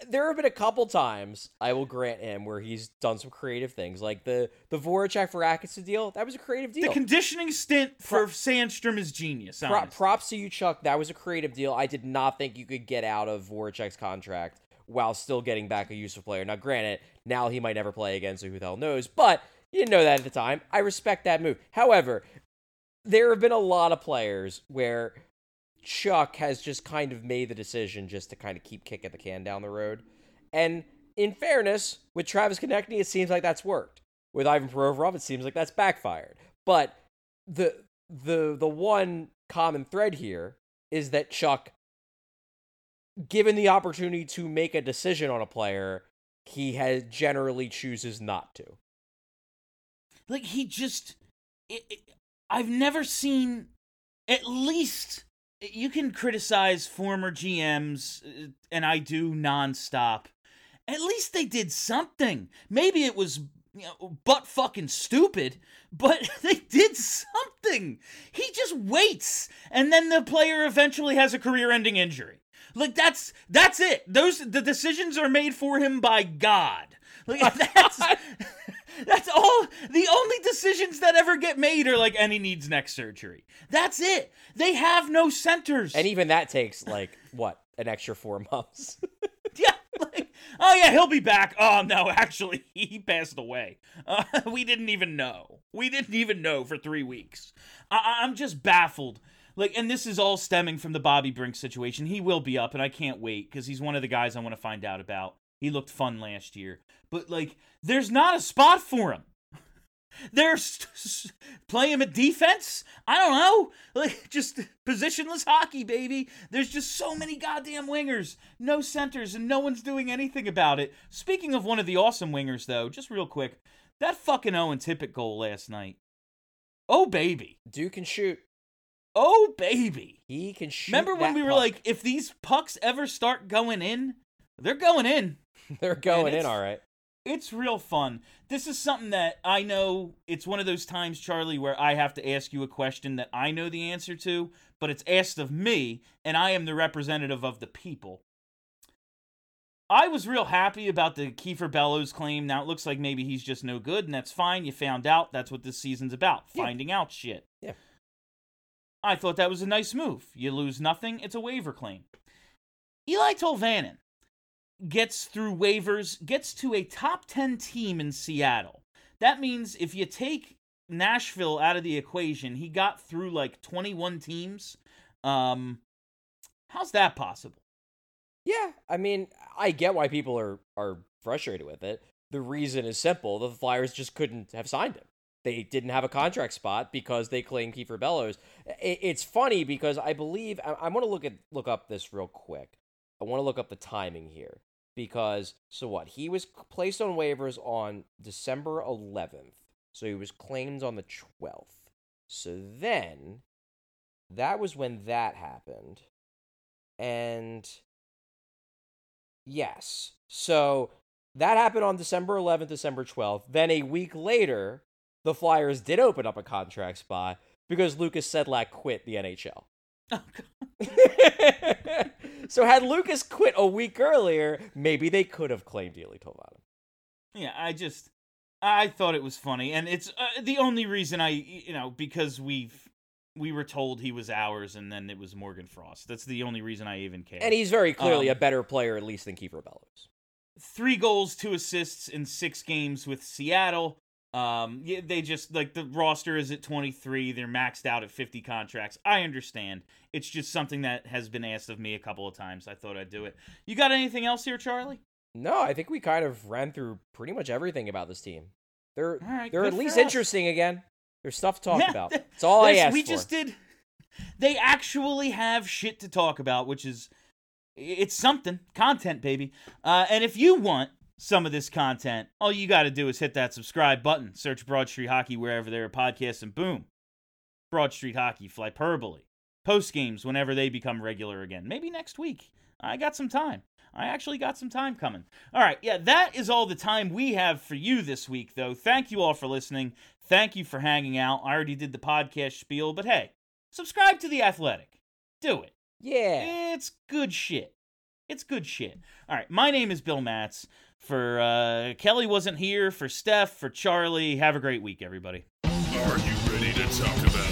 S2: there have been a couple times I will grant him where he's done some creative things, like the the Voracek for Atkinson deal. That was a creative deal.
S1: The conditioning stint for
S2: Pro-
S1: Sandstrom is genius.
S2: Pro- props to you, Chuck. That was a creative deal. I did not think you could get out of Voracek's contract while still getting back a useful player. Now, granted, now he might never play again, so who the hell knows? But you didn't know that at the time. I respect that move. However, there have been a lot of players where Chuck has just kind of made the decision just to kind of keep kicking the can down the road. And in fairness, with Travis Konecny, it seems like that's worked. With Ivan Provorov, it seems like that's backfired. But the the the one common thread here is that Chuck, given the opportunity to make a decision on a player, he has generally chooses not to.
S1: like he just it, it- i've never seen at least you can criticize former gms uh, and i do nonstop. At least they did something. Maybe it was you know, butt fucking stupid but they did something. He just waits and then the player eventually has a career-ending injury. Like that's that's it. Those the decisions are made for him by god. Like that's that's all the only decisions that ever get made are like and he needs neck surgery that's it they have no centers
S2: And even that takes like what an extra four months.
S1: Yeah, like, oh yeah, he'll be back. Oh no, actually, he passed away. Uh, we didn't even know. We didn't even know for three weeks. I- I'm just baffled. Like, and this is all stemming from the Bobby Brink situation. He will be up, and I can't wait because he's one of the guys I want to find out about. He looked fun last year, but like, there's not a spot for him. There's play him at defense. I don't know, like just positionless hockey, baby. There's just so many goddamn wingers, no centers, and no one's doing anything about it. Speaking of one of the awesome wingers, though, just real quick, that fucking Owen Tippett goal last night. Oh baby,
S2: Dude can shoot.
S1: oh baby.
S2: He can shoot.
S1: Remember when we were
S2: puck.
S1: like, if these pucks ever start going in, they're going in.
S2: they're going in all right.
S1: It's real fun. This is something that I know it's one of those times, Charlie, where I have to ask you a question that I know the answer to, but it's asked of me, and I am the representative of the people. I was real happy about the Kiefer Bellows claim. Now it looks like maybe he's just no good, and that's fine. You found out. That's what this season's about
S2: Yeah.
S1: finding out shit.
S2: Yeah.
S1: I thought that was a nice move. You lose nothing, it's a waiver claim. Eeli Tolvanen gets through waivers, gets to a top 10 team in Seattle. That means if you take Nashville out of the equation, he got through like 21 teams. Um how's that possible?
S2: Yeah, I mean, I get why people are are frustrated with it. The reason is simple: the Flyers just couldn't have signed him. They didn't have a contract spot because they claimed Kiefer Bellows. It's funny because I believe I, I want to look at look up this real quick. I want to look up the timing here because so what? He was placed on waivers on December 11th, so he was claimed on the 12th. So then, that was when that happened, and Yes. So that happened on December 11th, December 12th. Then a week later, the Flyers did open up a contract spot because Lukas Sedlak quit the NHL.
S1: Oh, God.
S2: so had Lukas quit a week earlier, maybe they could have claimed Eeli Tolvanen.
S1: Yeah, I just I thought it was funny and it's uh, the only reason I you know because we've we were told he was ours and then it was Morgan Frost. That's the only reason I even care.
S2: And he's very clearly
S1: Um,
S2: a better player, at least, than Kiefer Bellows.
S1: three goals, two assists in six games with Seattle. Um, yeah, they just like the roster is at 23. They're maxed out at 50 contracts. I understand. It's just something that has been asked of me a couple of times. I thought I'd do it. You got anything else here, Charlie?
S2: No, I think we kind of ran through pretty much everything about this team. They're
S1: right,
S2: they're at least
S1: us.
S2: interesting again. There's stuff to talk
S1: Yeah,
S2: about.
S1: th-
S2: That's all I asked
S1: we
S2: for.
S1: just did. They actually have shit to talk about, which is it's something content, baby. Uh, and if you want some of this content, all you got to do is hit that subscribe button, search Broad Street Hockey wherever there are podcasts, and boom, Broad Street Hockey, Flyperbole, post games whenever they become regular again. Maybe next week. I got some time. I actually got some time coming. All right, yeah, that is all the time we have for you this week, though. Thank you all for listening. Thank you for hanging out. I already did the podcast spiel, but hey, subscribe to The Athletic. Do it.
S2: yeah.
S1: It's good shit. It's good shit. All right, my name is Bill Matz. For uh, Kelly wasn't here, for Steph, for Charlie. Have a great week, everybody.
S4: Are you ready to talk about